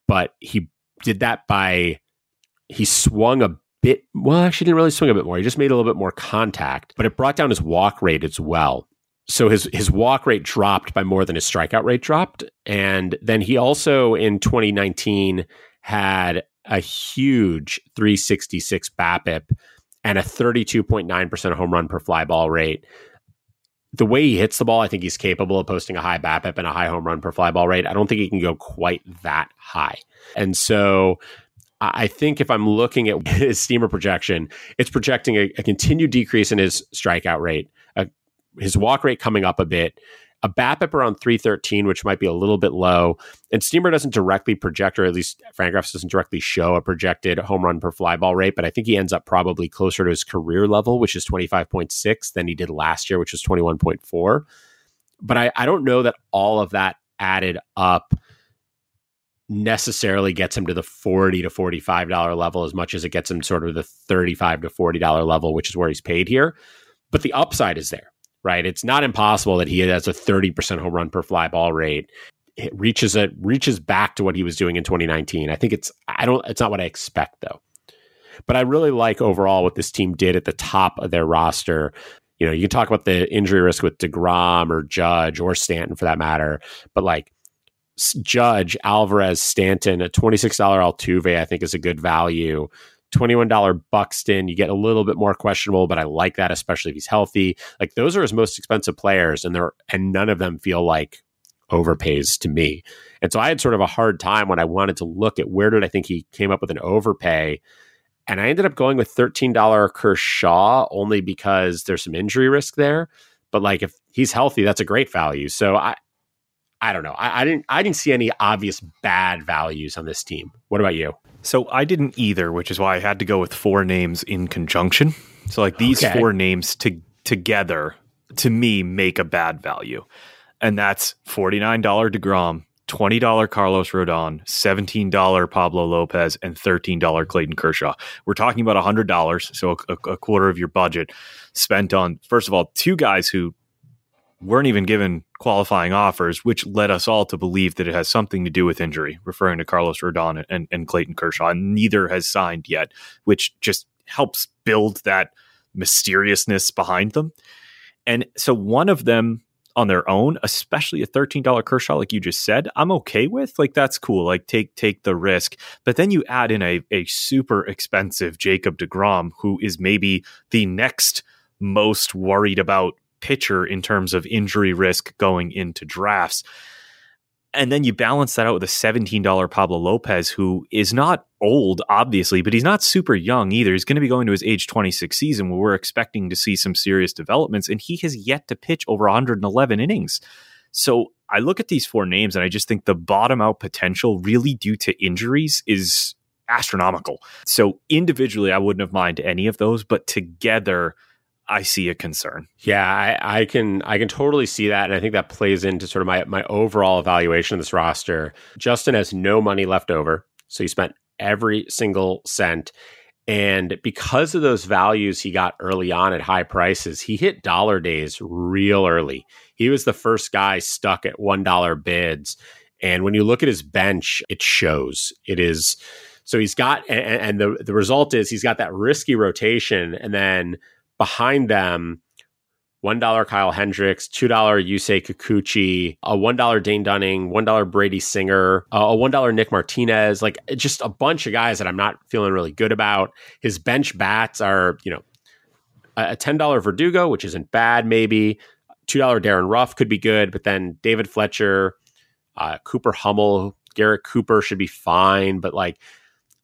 S1: but he did that by he swung a bit. Well, actually, didn't really swing a bit more. He just made a little bit more contact, but it brought down his walk rate as well. So his his walk rate dropped by more than his strikeout rate dropped, and then he also in 2019 had a huge 366 BABIP and a 32.9% home run per fly ball rate. The way he hits the ball, I think he's capable of posting a high BABIP and a high home run per fly ball rate. I don't think he can go quite that high. And so I think if I'm looking at his steamer projection, it's projecting a, a continued decrease in his strikeout rate, uh, his walk rate coming up a bit, a BABIP around 313, which might be a little bit low. And Steamer doesn't directly project, or at least Fangraphs doesn't directly show a projected home run per fly ball rate, but I think he ends up probably closer to his career level, which is 25.6 than he did last year, which was 21.4. But I, I don't know that all of that added up necessarily gets him to the 40 to 45 dollar level as much as it gets him sort of the 35 to 40 dollar level which is where he's paid here. But the upside is there right? It's not impossible that he has a 30% home run per fly ball rate. It reaches it reaches back to what he was doing in 2019 i think it's i don't it's not what i expect though. But i really like overall what this team did at the top of their roster. You know you can talk about the injury risk with DeGrom or Judge or Stanton for that matter but like Judge, Alvarez, Stanton, a $26 Altuve, I think is a good value. $21 Buxton, you get a little bit more questionable, but I like that, especially if he's healthy. Like those are his most expensive players, and they're and none of them feel like overpays to me. And so I had sort of a hard time when I wanted to look at where did I think he came up with an overpay. And I ended up going with $13 Kershaw only because there's some injury risk there. But like if he's healthy, that's a great value. So I I don't know. I, I didn't I didn't see any obvious bad values on this team. What about you?
S2: So I didn't either, which is why I had to go with four names in conjunction. So like these okay. four names to, together to me make a bad value. And that's $49 DeGrom, $20 Carlos Rodon, $17 Pablo Lopez, and $13 Clayton Kershaw. We're talking about $100, so a, a quarter of your budget spent on, first of all, two guys who weren't even given qualifying offers, which led us all to believe that it has something to do with injury, referring to Carlos Rodon and, and Clayton Kershaw. Neither has signed yet, which just helps build that mysteriousness behind them. And so one of them on their own, especially a $13 Kershaw, like you just said, I'm okay with. Like that's cool. Like take take the risk. But then you add in a, a super expensive Jacob DeGrom, who is maybe the next most worried about pitcher in terms of injury risk going into drafts. And then you balance that out with a $17 Pablo Lopez, who is not old, obviously, but he's not super young either. He's going to be going to his age 26 season where we're expecting to see some serious developments, and he has yet to pitch over 111 innings. So I look at these four names and I just think the bottom out potential, really due to injuries, is astronomical. So individually, I wouldn't have mind any of those, but together, I see a concern.
S1: Yeah, I, I, can I can totally see that, and I think that plays into sort of my my overall evaluation of this roster. Justin has no money left over, so he spent every single cent, and because of those values he got early on at high prices, he hit dollar days real early. He was the first guy stuck at one dollar bids, and when you look at his bench, it shows. It is so he's got, and, and the the result is he's got that risky rotation, and then Behind them, $1 Kyle Hendricks, $2 Yusei Kikuchi, a $1 Dane Dunning, $1 Brady Singer, a $1 Nick Martinez, like just a bunch of guys that I'm not feeling really good about. His bench bats are, you know, a $10 Verdugo, which isn't bad, maybe. $2 Darin Ruf could be good, but then David Fletcher, uh, Cooper Hummel, Garrett Cooper should be fine, but like,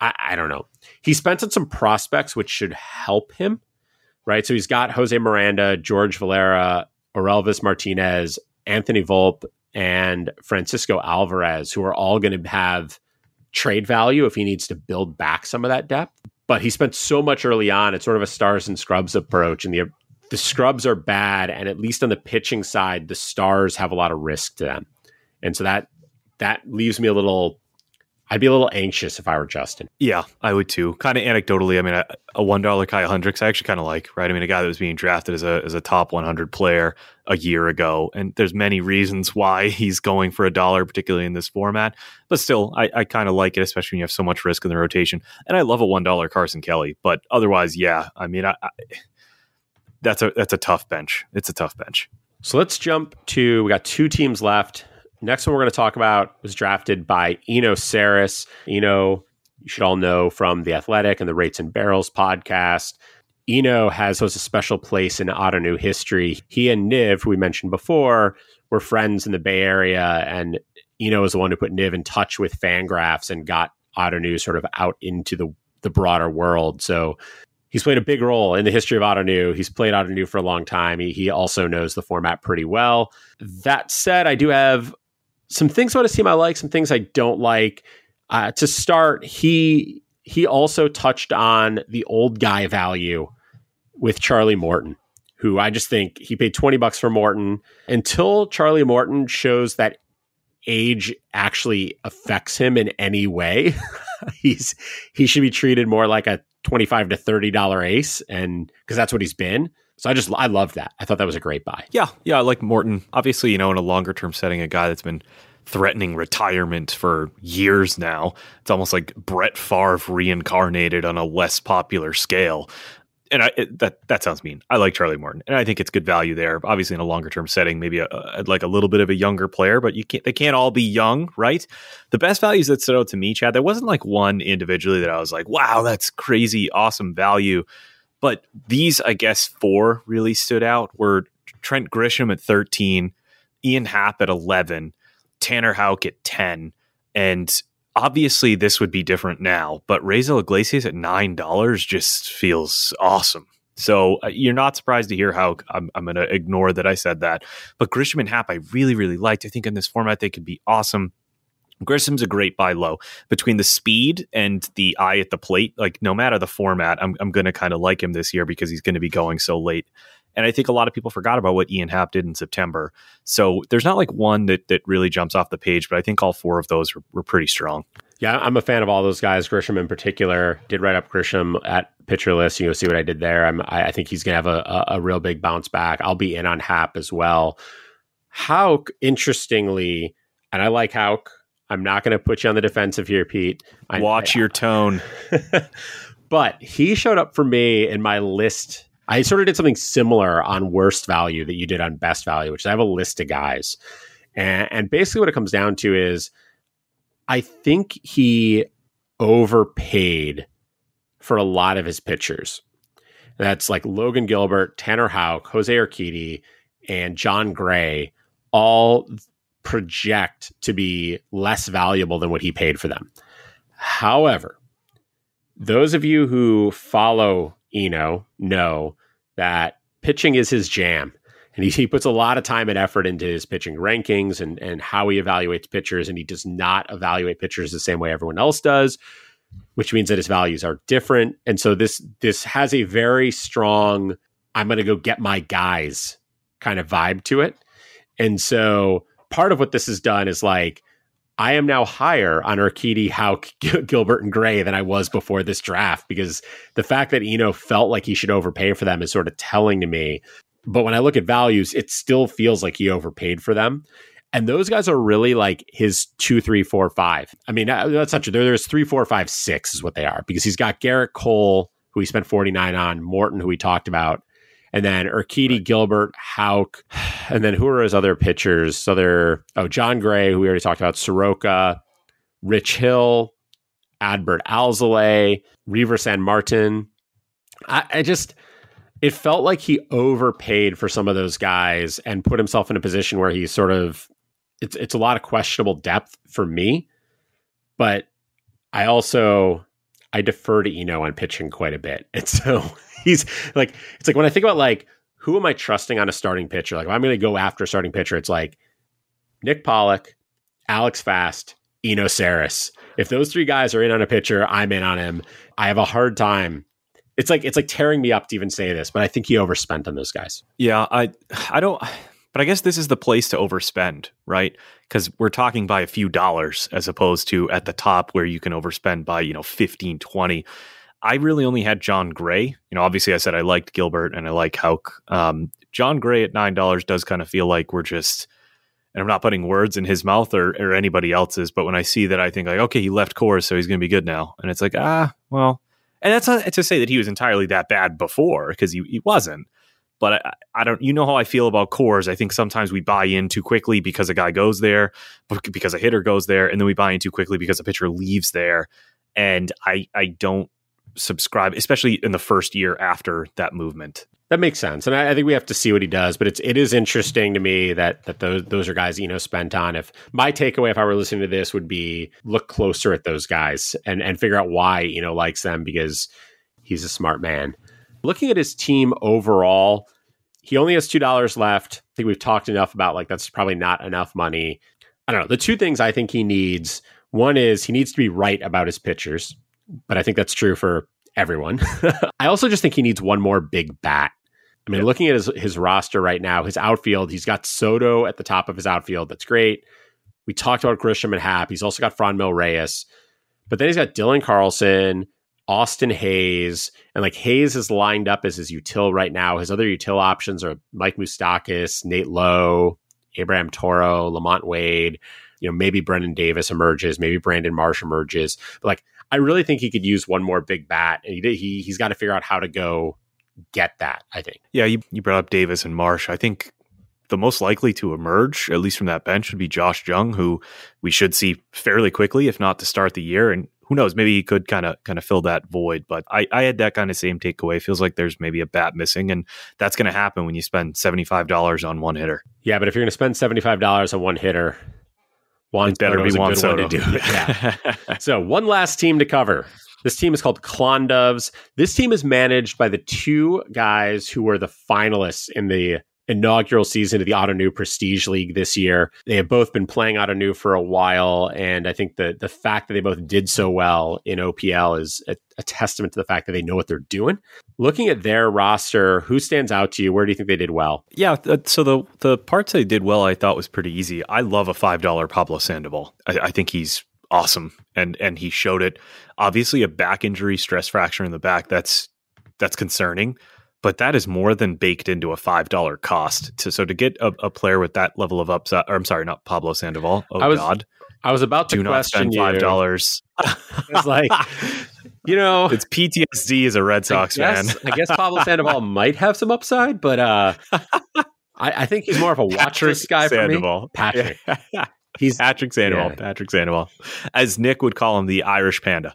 S1: I, I don't know. He spent on some prospects, which should help him right? So he's got Jose Miranda, George Valera, Orelvis Martinez, Anthony Volpe, and Francisco Alvarez, who are all going to have trade value if he needs to build back some of that depth. But he spent so much early on. It's sort of a stars and scrubs approach, and the the scrubs are bad, and at least on the pitching side, the stars have a lot of risk to them, and so that that leaves me a little I'd be a little anxious if I were Justin.
S2: Yeah, I would too. Kind of anecdotally, I mean, a, a one dollar Kyle Hendricks, I actually kind of like. Right, I mean, a guy that was being drafted as a as a top 100 player a year ago, and there's many reasons why he's going for a dollar, particularly in this format. But still, I, I kind of like it, especially when you have so much risk in the rotation. And I love a one dollar Carson Kelly, but otherwise, yeah, I mean, I, I, that's a that's a tough bench. It's a tough bench.
S1: So let's jump to we got two teams left. Next one we're going to talk about was drafted by Eno Sarris. Eno, you should all know from The Athletic and the Rates and Barrels podcast. Eno has a special place in Ottoneu history. He and Niv, who we mentioned before, were friends in the Bay Area, and Eno is the one who put Niv in touch with Fangraphs and got Ottoneu sort of out into the the broader world. So he's played a big role in the history of Ottoneu. He's played Ottoneu for a long time. He, he also knows the format pretty well. That said, I do have some things about his team I like, some things I don't like. Uh, to start, he he also touched on the old guy value with Charlie Morton, who I just think he paid 20 bucks for Morton until Charlie Morton shows that age actually affects him in any way. he's he should be treated more like a 25 to 30 dollar ace and because that's what he's been. So I just I love that. I thought that was a great buy.
S2: Yeah, yeah, I like Morton. Obviously, you know, in a longer term setting, a guy that's been threatening retirement for years now. It's almost like Brett Favre reincarnated on a less popular scale. and I, it, that that sounds mean. I like Charlie Morton, and I think it's good value there. Obviously, in a longer term setting, maybe a, a, like a little bit of a younger player, but you can't. They can't all be young, right? The best values that stood out to me, Chad, there wasn't like one individually that I was like, wow, that's crazy, awesome value. But these, I guess, four really stood out. Were Trent Grisham at thirteen, Ian Happ at eleven, Tanner Houck at ten, and obviously this would be different now, but Raisel Iglesias at nine dollars just feels awesome. So uh, you're not surprised to hear how I'm, I'm going to ignore that I said that. But Grisham and Happ, I really, really liked. I think in this format they could be awesome. Grisham's a great buy low between the speed and the eye at the plate. Like no matter the format, I'm I'm going to kind of like him this year because he's going to be going so late. And I think a lot of people forgot about what Ian Happ did in September. So there's not like one that that really jumps off the page, but I think all four of those were, were pretty strong.
S1: Yeah, I'm a fan of all those guys. Grisham in particular did write up Grisham at pitcher list. You know, see what I did there. I'm, I, think he's going to have a, a, a, real big bounce back. I'll be in on Happ as well. Houck, interestingly, and I like Houck. I'm not going to put you on the defensive here, Pete. I,
S2: Watch I, your tone.
S1: but he showed up for me in my list I sort of did something similar on worst value that you did on best value, which is I have a list of guys. And, and basically what it comes down to is I think he overpaid for a lot of his pitchers. That's like Logan Gilbert, Tanner Houck, Jose Urquidy, and Jon Gray all project to be less valuable than what he paid for them. However, those of you who follow Eno know that pitching is his jam. And he, he puts a lot of time and effort into his pitching rankings and, and how he evaluates pitchers. And he does not evaluate pitchers the same way everyone else does, which means that his values are different. And so this this has a very strong, I'm going to go get my guys kind of vibe to it. And so part of what this has done is like, I am now higher on Urquidy, Houck, Gilbert, and Gray than I was before this draft because the fact that Eno felt like he should overpay for them is sort of telling to me. But when I look at values, it still feels like he overpaid for them. And those guys are really like his two, three, four, five. I mean, that's not true. There's three, four, five, six is what they are because he's got Gerrit Cole, who he spent 49 on, Morton, who we talked about, and then Urquidy, right. Gilbert, Houck, and then who are his other pitchers? So they're oh Jon Gray, who we already talked about, Soroka, Rich Hill, Adbert Alzolay, Reiver Sanmartin. I, I just it felt like he overpaid for some of those guys and put himself in a position where he's sort of it's it's a lot of questionable depth for me. But I also I defer to Eno on pitching quite a bit. And so he's like, it's like when I think about like, who am I trusting on a starting pitcher? Like, if I'm going to go after a starting pitcher, it's like Nick Pollack, Alex Fast, Eno Sarris. If those three guys are in on a pitcher, I'm in on him. I have a hard time. It's like it's like tearing me up to even say this, but I think he overspent on those guys.
S2: Yeah, I I don't but I guess this is the place to overspend, right? Because we're talking by a few dollars as opposed to at the top where you can overspend by, you know, 15, 20. I really only had Jon Gray. You know, obviously I said I liked Gilbert and I like Houck. Um, Jon Gray at nine dollars does kind of feel like we're just and I'm not putting words in his mouth or, or anybody else's, but when I see that I think like, okay, he left Coors, so he's gonna be good now. And it's like, ah, well, and that's not to say that he was entirely that bad before, because he, he wasn't. But I, I, don't, Eno how I feel about Coors. I think sometimes we buy in too quickly because a guy goes there, because a hitter goes there, and then we buy in too quickly because a pitcher leaves there. And I, I don't subscribe, especially in the first year after that movement.
S1: That makes sense, and I, I, think we have to see what he does. But it's it is interesting to me that that those those are guys Eno spent on. If my takeaway, if I were listening to this, would be look closer at those guys and and figure out why you know likes them because he's a smart man. Looking at his team overall, he only has two dollars left. I think we've talked enough about like that's probably not enough money. I don't know. The two things I think he needs one is he needs to be right about his pitchers but I think that's true for everyone. I also just think he needs one more big bat. I mean, yep. looking at his, his roster right now, his outfield, he's got Soto at the top of his outfield. That's great. We talked about Grisham and Happ. He's also got Franmil Reyes. But then he's got Dylan Carlson, Austin Hays, and like Hays is lined up as his util right now. His other util options are Mike Moustakas, Nate Lowe, Abraham Toro, LaMonte Wade. You know, maybe Brendan Davis emerges, maybe Brandon Marsh emerges. But like I really think he could use one more big bat, and he did, he he's got to figure out how to go get that. I think.
S2: Yeah, you, you brought up Davis and Marsh. I think the most likely to emerge, at least from that bench, would be Josh Jung, who we should see fairly quickly, if not to start the year. And who knows, maybe he could kind of kind of fill that void. But I, I had that kind of same takeaway. Feels like there's maybe a bat missing, and that's going to happen when you spend seventy five dollars on one hitter.
S1: Yeah, but if you're going to spend seventy five dollars on one hitter,
S2: Juan it better be Juan Soto.
S1: to do it. Yeah. so one last team to cover. This team is called Klondoves. This team is managed by the two guys who were the finalists in the inaugural season of the Ottoneu Prestige League this year. They have both been playing Ottoneu for a while, and I think the the fact that they both did so well in OPL is a, a, testament to the fact that they know what they're doing. Looking at their roster, who stands out to you? Where do you think they did well?
S2: Yeah, so the the parts they did well, I thought was pretty easy. I love a five dollar Pablo Sandoval. I, I think he's awesome, and and he showed it. Obviously, a back injury, stress fracture in the back. That's that's concerning but that is more than baked into a five dollar cost. To, so to get a, a, player with that level of upside, or I'm sorry, not Pablo Sandoval. Oh
S1: I was,
S2: God,
S1: I was about to
S2: do not spend five dollars.
S1: it's like you know,
S2: it's PTSD as a Red Sox
S1: I guess,
S2: fan.
S1: I guess Pablo Sandoval might have some upside, but uh, I, I, think he's more of a watch guy
S2: Sandoval.
S1: for me. Patrick.
S2: He's Patrick Sandoval. Yeah. Patrick Sandoval, as Nick would call him, the Irish Panda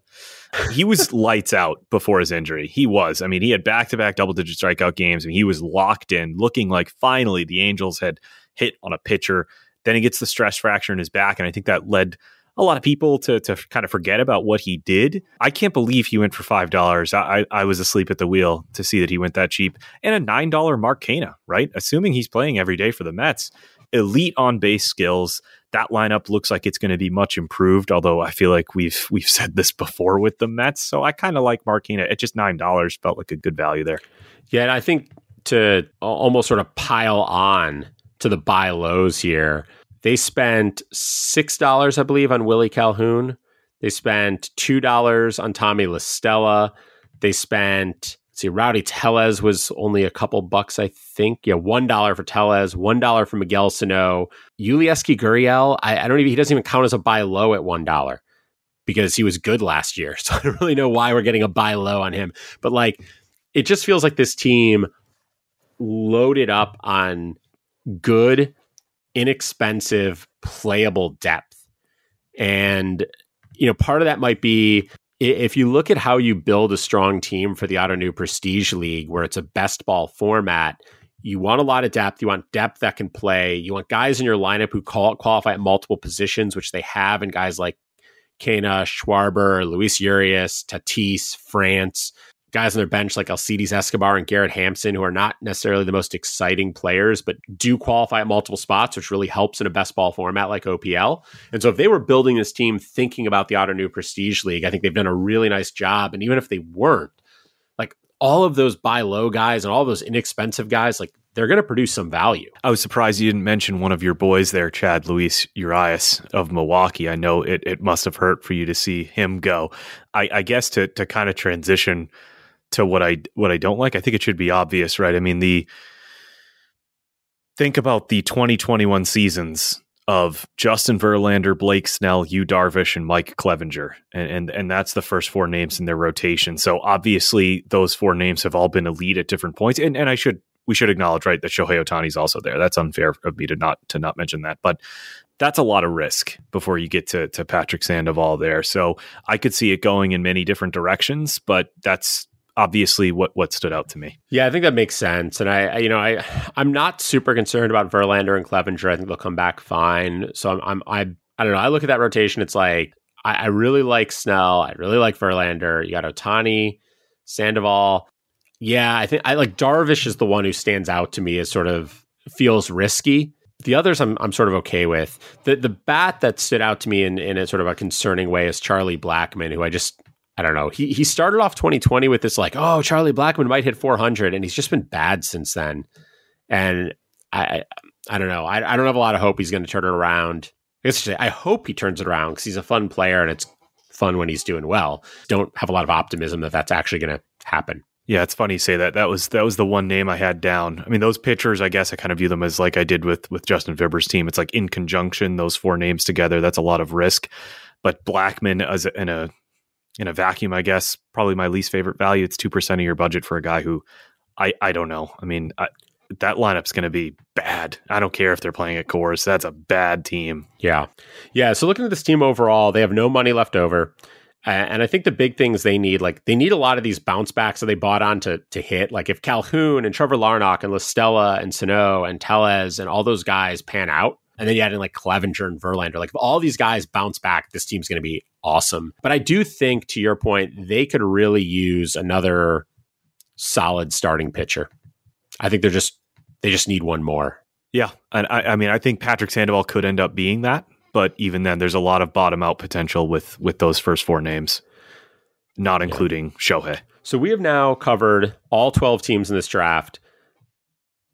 S2: he was lights out before his injury. He was. I mean, he had back to back double digit strikeout games and he was locked in, looking like finally the Angels had hit on a pitcher. Then he gets the stress fracture in his back. And I think that led a lot of people to, to kind of forget about what he did. I can't believe he went for $5. I, I was asleep at the wheel to see that he went that cheap. And a $9 Mark Canha, right? Assuming he's playing every day for the Mets. Elite on base skills that lineup looks like it's going to be much improved. Although I feel like we've we've said this before with the Mets, so I kind of like Mark Canha at just nine dollars. Felt like a good value there.
S1: Yeah, and I think to almost sort of pile on to the buy lows here, they spent six dollars, I believe, on Willie Calhoun. They spent two dollars on Tommy La Stella. They spent see, Rowdy Tellez was only a couple bucks, I think. Yeah, one dollar for Tellez, one dollar for Miguel Sano. Yulieski Gurriel, I, I don't even he doesn't even count as a buy low at one dollar because he was good last year. So I don't really know why we're getting a buy low on him. But like it just feels like this team loaded up on good, inexpensive, playable depth. And you know, part of that might be if you look at how you build a strong team for the Ottoneu Prestige League, where it's a best ball format, you want a lot of depth. You want depth that can play. You want guys in your lineup who call, qualify at multiple positions, which they have, and guys like Canha, uh, Schwarber, Luis Urias, Tatis, France guys on their bench like Alcides Escobar and Garrett Hampson, who are not necessarily the most exciting players, but do qualify at multiple spots, which really helps in a best ball format like OPL. And so if they were building this team thinking about the Ottoneu Prestige League, I think they've done a really nice job. And even if they weren't, like all of those buy low guys and all those inexpensive guys, like they're going to produce some value.
S2: I was surprised you didn't mention one of your boys there, Chad Luis Urias of Milwaukee. I know it, it must have hurt for you to see him go. I, I guess to to kind of transition to what I what I don't like. I think it should be obvious, right? I mean, the think about the 2021 seasons of Justin Verlander, Blake Snell, Yu Darvish, and Mike Clevinger, and, and and that's the first four names in their rotation. So obviously, those four names have all been elite at different points. And and I should we should acknowledge right that Shohei Ohtani is also there. That's unfair of me to not to not mention that, but that's a lot of risk before you get to to Patrick Sandoval there. So I could see it going in many different directions, but that's obviously what what stood out to me.
S1: Yeah, I think that makes sense, and I, I, you know I I'm not super concerned about Verlander and Clevinger. I think they'll come back fine. So I'm, I'm I I don't know. I look at that rotation. It's like I, I really like Snell. I really like Verlander. You got Ohtani, Sandoval. Yeah, I think I like Darvish is the one who stands out to me as sort of feels risky. The others I'm I'm sort of okay with. The the bat that stood out to me in, in a sort of a concerning way is Charlie Blackmon, who I just I don't know. He he started off 2020 with this like, oh, Charlie Blackmon might hit 400, and he's just been bad since then. And I I, don't know. I, I don't have a lot of hope he's going to turn it around. I guess I hope he turns it around because he's a fun player and it's fun when he's doing well. Don't have a lot of optimism that that's actually going to happen.
S2: Yeah, it's funny you say that. That was that was the one name I had down. I mean, those pitchers, I guess I kind of view them as like I did with with Justin Vibber's team. It's like in conjunction, those four names together. That's a lot of risk. But Blackmon as in a in a vacuum, I guess, probably my least favorite value. It's 2% of your budget for a guy who I I don't know. I mean, I, that lineup's going to be bad. I don't care if they're playing at Coors. That's a bad team.
S1: Yeah. Yeah. So looking at this team overall, they have no money left over. And I think the big things they need, like they need a lot of these bounce backs that they bought on to, to hit. Like if Calhoun and Trevor Larnach and La Stella and Sano and Tellez and all those guys pan out, and then you add in like Clevinger and Verlander, like if all these guys bounce back, this team's going to be awesome. But I do think, to your point, they could really use another solid starting pitcher. I think they're just they just need one more.
S2: Yeah, and I, I mean, I think Patrick Sandoval could end up being that but even then, there's a lot of bottom out potential with with those first four names, not including yeah. Shohei.
S1: So we have now covered all 12 teams in this draft.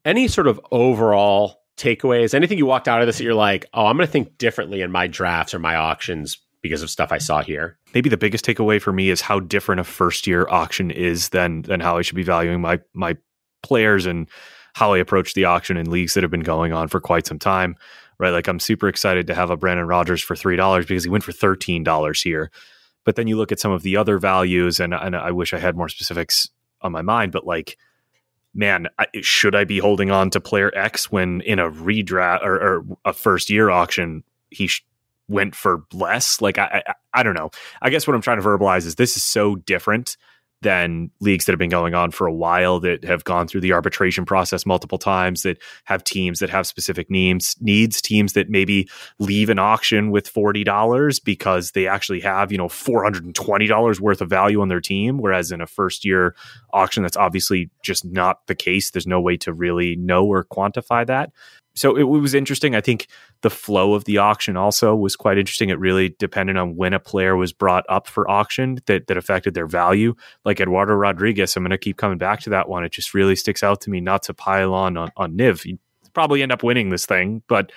S1: Any sort of overall takeaways? Anything you walked out of this that you're like, oh, I'm going to think differently in my drafts or my auctions because of stuff I saw here?
S2: Maybe the biggest takeaway for me is how different a first year auction is than than how I should be valuing my my players and how I approach the auction in leagues that have been going on for quite some time right? Like I'm super excited to have a Brandon Rogers for three dollars because he went for thirteen dollars here. But then you look at some of the other values, and, and I wish I had more specifics on my mind, but like, man, I, should I be holding on to player X when in a redraft or, or a first year auction he sh- went for less? Like, I, I I don't know. I guess what I'm trying to verbalize is this is so different than leagues that have been going on for a while that have gone through the arbitration process multiple times that have teams that have specific needs needs teams that maybe leave an auction with $40 because they actually have you know $420 worth of value on their team whereas in a first year auction that's obviously just not the case. There's no way to really know or quantify that so it, was interesting. I think the flow of the auction also was quite interesting. It really depended on when a player was brought up for auction that that affected their value. Like Eduardo Rodriguez, I'm going to keep coming back to that one. It just really sticks out to me. Not to pile on on, on Niv, you probably end up winning this thing, but.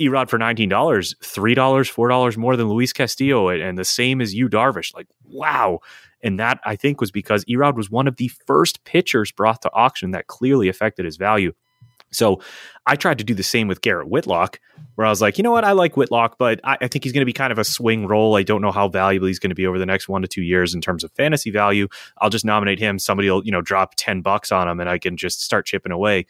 S2: Erod for nineteen dollars, three dollars, four dollars more than Luis Castillo, and the same as Yu Darvish. Like, wow! And that I think was because Erod was one of the first pitchers brought to auction that clearly affected his value. So I tried to do the same with Garrett Whitlock, where I was like, you know what, I like Whitlock, but I, I think he's going to be kind of a swing role. I don't know how valuable he's going to be over the next one to two years in terms of fantasy value. I'll just nominate him. Somebody will, you know, drop 10 bucks on him and I can just start chipping away.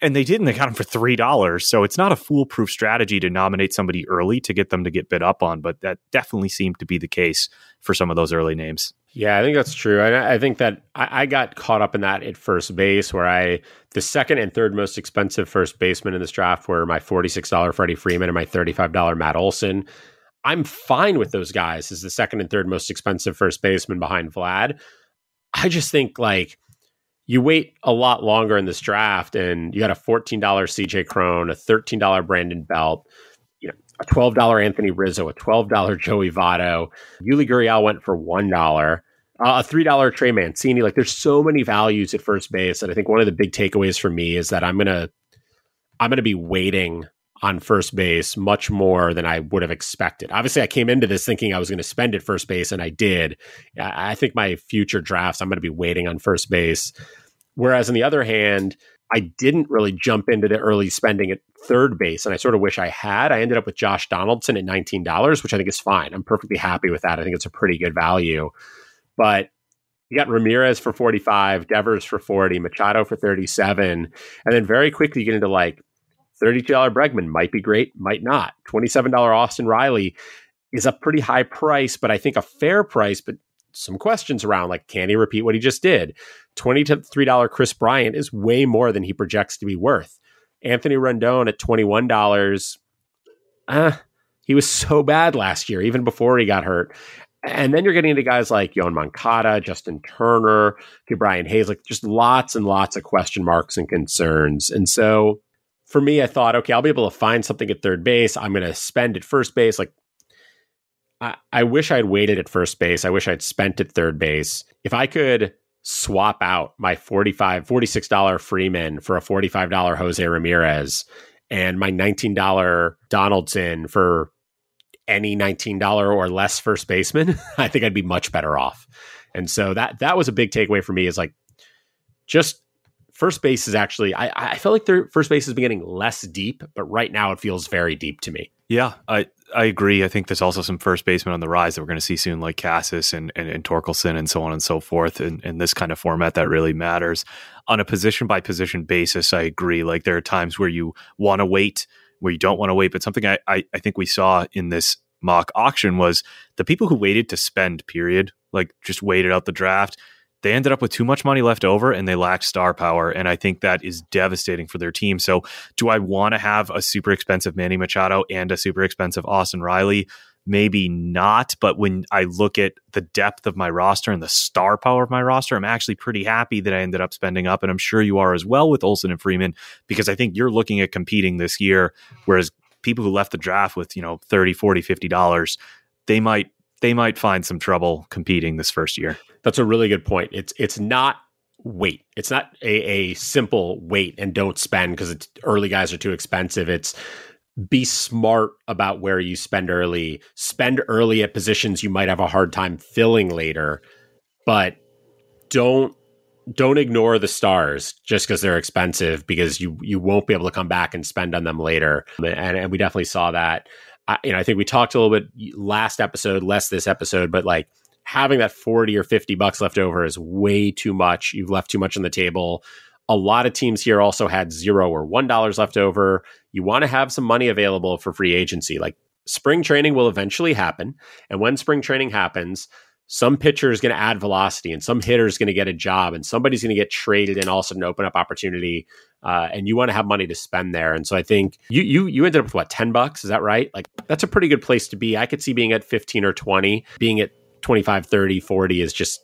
S2: And they did, and they got him for three dollars. So it's not a foolproof strategy to nominate somebody early to get them to get bid up on, but that definitely seemed to be the case for some of those early names.
S1: Yeah, I think that's true. I, I think that I, I, got caught up in that at first base, where I the second and third most expensive first baseman in this draft were my forty six dollar Freddie Freeman and my thirty five dollar Matt Olson. I'm fine with those guys as the second and third most expensive first baseman behind Vlad. I just think like you wait a lot longer in this draft, and you got a fourteen dollar CJ Cron, a thirteen dollar Brandon Belt, a $12 Anthony Rizzo, a $12 Joey Votto. Yuli Gurriel went for $1. Uh, a $3 Trey Mancini. Like there's so many values at first base that I think one of the big takeaways for me is that I'm to I'm to be waiting on first base much more than I would have expected. Obviously, I came into this thinking I was going to spend at first base, and I did. I think my future drafts, I'm going to be waiting on first base. Whereas on the other hand, I didn't really jump into the early spending at third base, and I sort of wish I had. I ended up with Josh Donaldson at $19, which I think is fine. I'm perfectly happy with that. I think it's a pretty good value. But you got Ramirez for 45, Devers for 40, Machado for 37. And then very quickly you get into like $32 Bregman might be great, might not. $27 Austin Riley is a pretty high price, but I think a fair price, but some questions around like, can he repeat what he just did? $23 Kris Bryant is way more than he projects to be worth. Anthony Rendon at $21, uh, he was so bad last year, even before he got hurt. And then you're getting into guys like Yoan Moncada, Justin Turner, Brian Hayes, like just lots and lots of question marks and concerns. And so for me, I thought, okay, I'll be able to find something at third base. I'm going to spend at first base. Like, I, I wish I'd waited at first base. I wish I'd spent at third base. If I could swap out my 45 $46 Freeman for a $45 Jose Ramirez and my $19 Donaldson for any $19 or less first baseman, I think I'd be much better off. And so that that was a big takeaway for me is like just first base is actually I, I felt like their first base has been getting less deep, but right now it feels very deep to me.
S2: Yeah, I I agree. I think there's also some first basemen on the rise that we're going to see soon, like Casas and, and, and Torkelson and so on and so forth. In, in this kind of format, that really matters. On a position by position basis, I agree. Like there are times where you want to wait, where you don't want to wait. But something I, I, I think we saw in this mock auction was the people who waited to spend, period, like just waited out the draft they ended up with too much money left over and they lacked star power. And I think that is devastating for their team. So, do I want to have a super expensive Manny Machado and a super expensive Austin Riley? Maybe not. But when I look at the depth of my roster and the star power of my roster, I'm actually pretty happy that I ended up spending up. And I'm sure you are as well with Olson and Freeman, because I think you're looking at competing this year. Whereas people who left the draft with, you know, 30, 40, 50 dollars, they might they might find some trouble competing this first year.
S1: That's a really good point. It's it's not wait. It's not a, a simple wait and don't spend because early guys are too expensive. It's be smart about where you spend early. Spend early at positions you might have a hard time filling later, but don't don't ignore the stars just because they're expensive because you you won't be able to come back and spend on them later. And, and we definitely saw that. I, you know, I think we talked a little bit last episode, less this episode, but like having that 40 or 50 bucks left over is way too much. You've left too much on the table. A lot of teams here also had zero or one dollars left over. You want to have some money available for free agency. Like spring training will eventually happen. And when spring training happens, some pitcher is going to add velocity and some hitter is going to get a job and somebody's going to get traded and also open up opportunity uh, and you want to have money to spend there. And so i think you you you ended up with what 10 bucks? Is that right? Like that's a pretty good place to be. I could see being at 15 or 20 being at 25 30 40 is just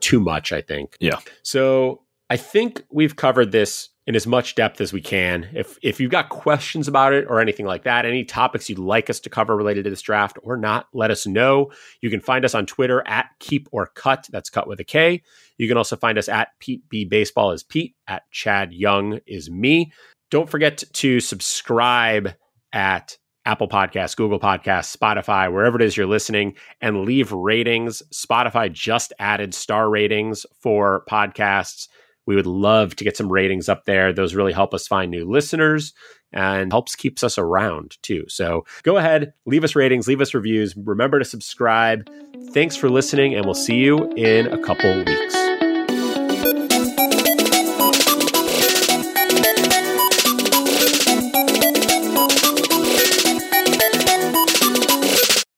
S1: too much i think.
S2: Yeah.
S1: So i think we've covered this in as much depth as we can. If if you've got questions about it or anything like that, any topics you'd like us to cover related to this draft or not, let us know. You can find us on Twitter at Keep or Cut. That's cut with a K. You can also find us at Pete B Baseball is Pete, at Chad Young is me. Don't forget to subscribe at Apple Podcasts, Google Podcasts, Spotify, wherever it is you're listening, and leave ratings. Spotify just added star ratings for podcasts. We would love to get some ratings up there. Those really help us find new listeners and helps keeps us around too. So go ahead, leave us ratings, leave us reviews. Remember to subscribe. Thanks for listening, and we'll see you in a couple weeks.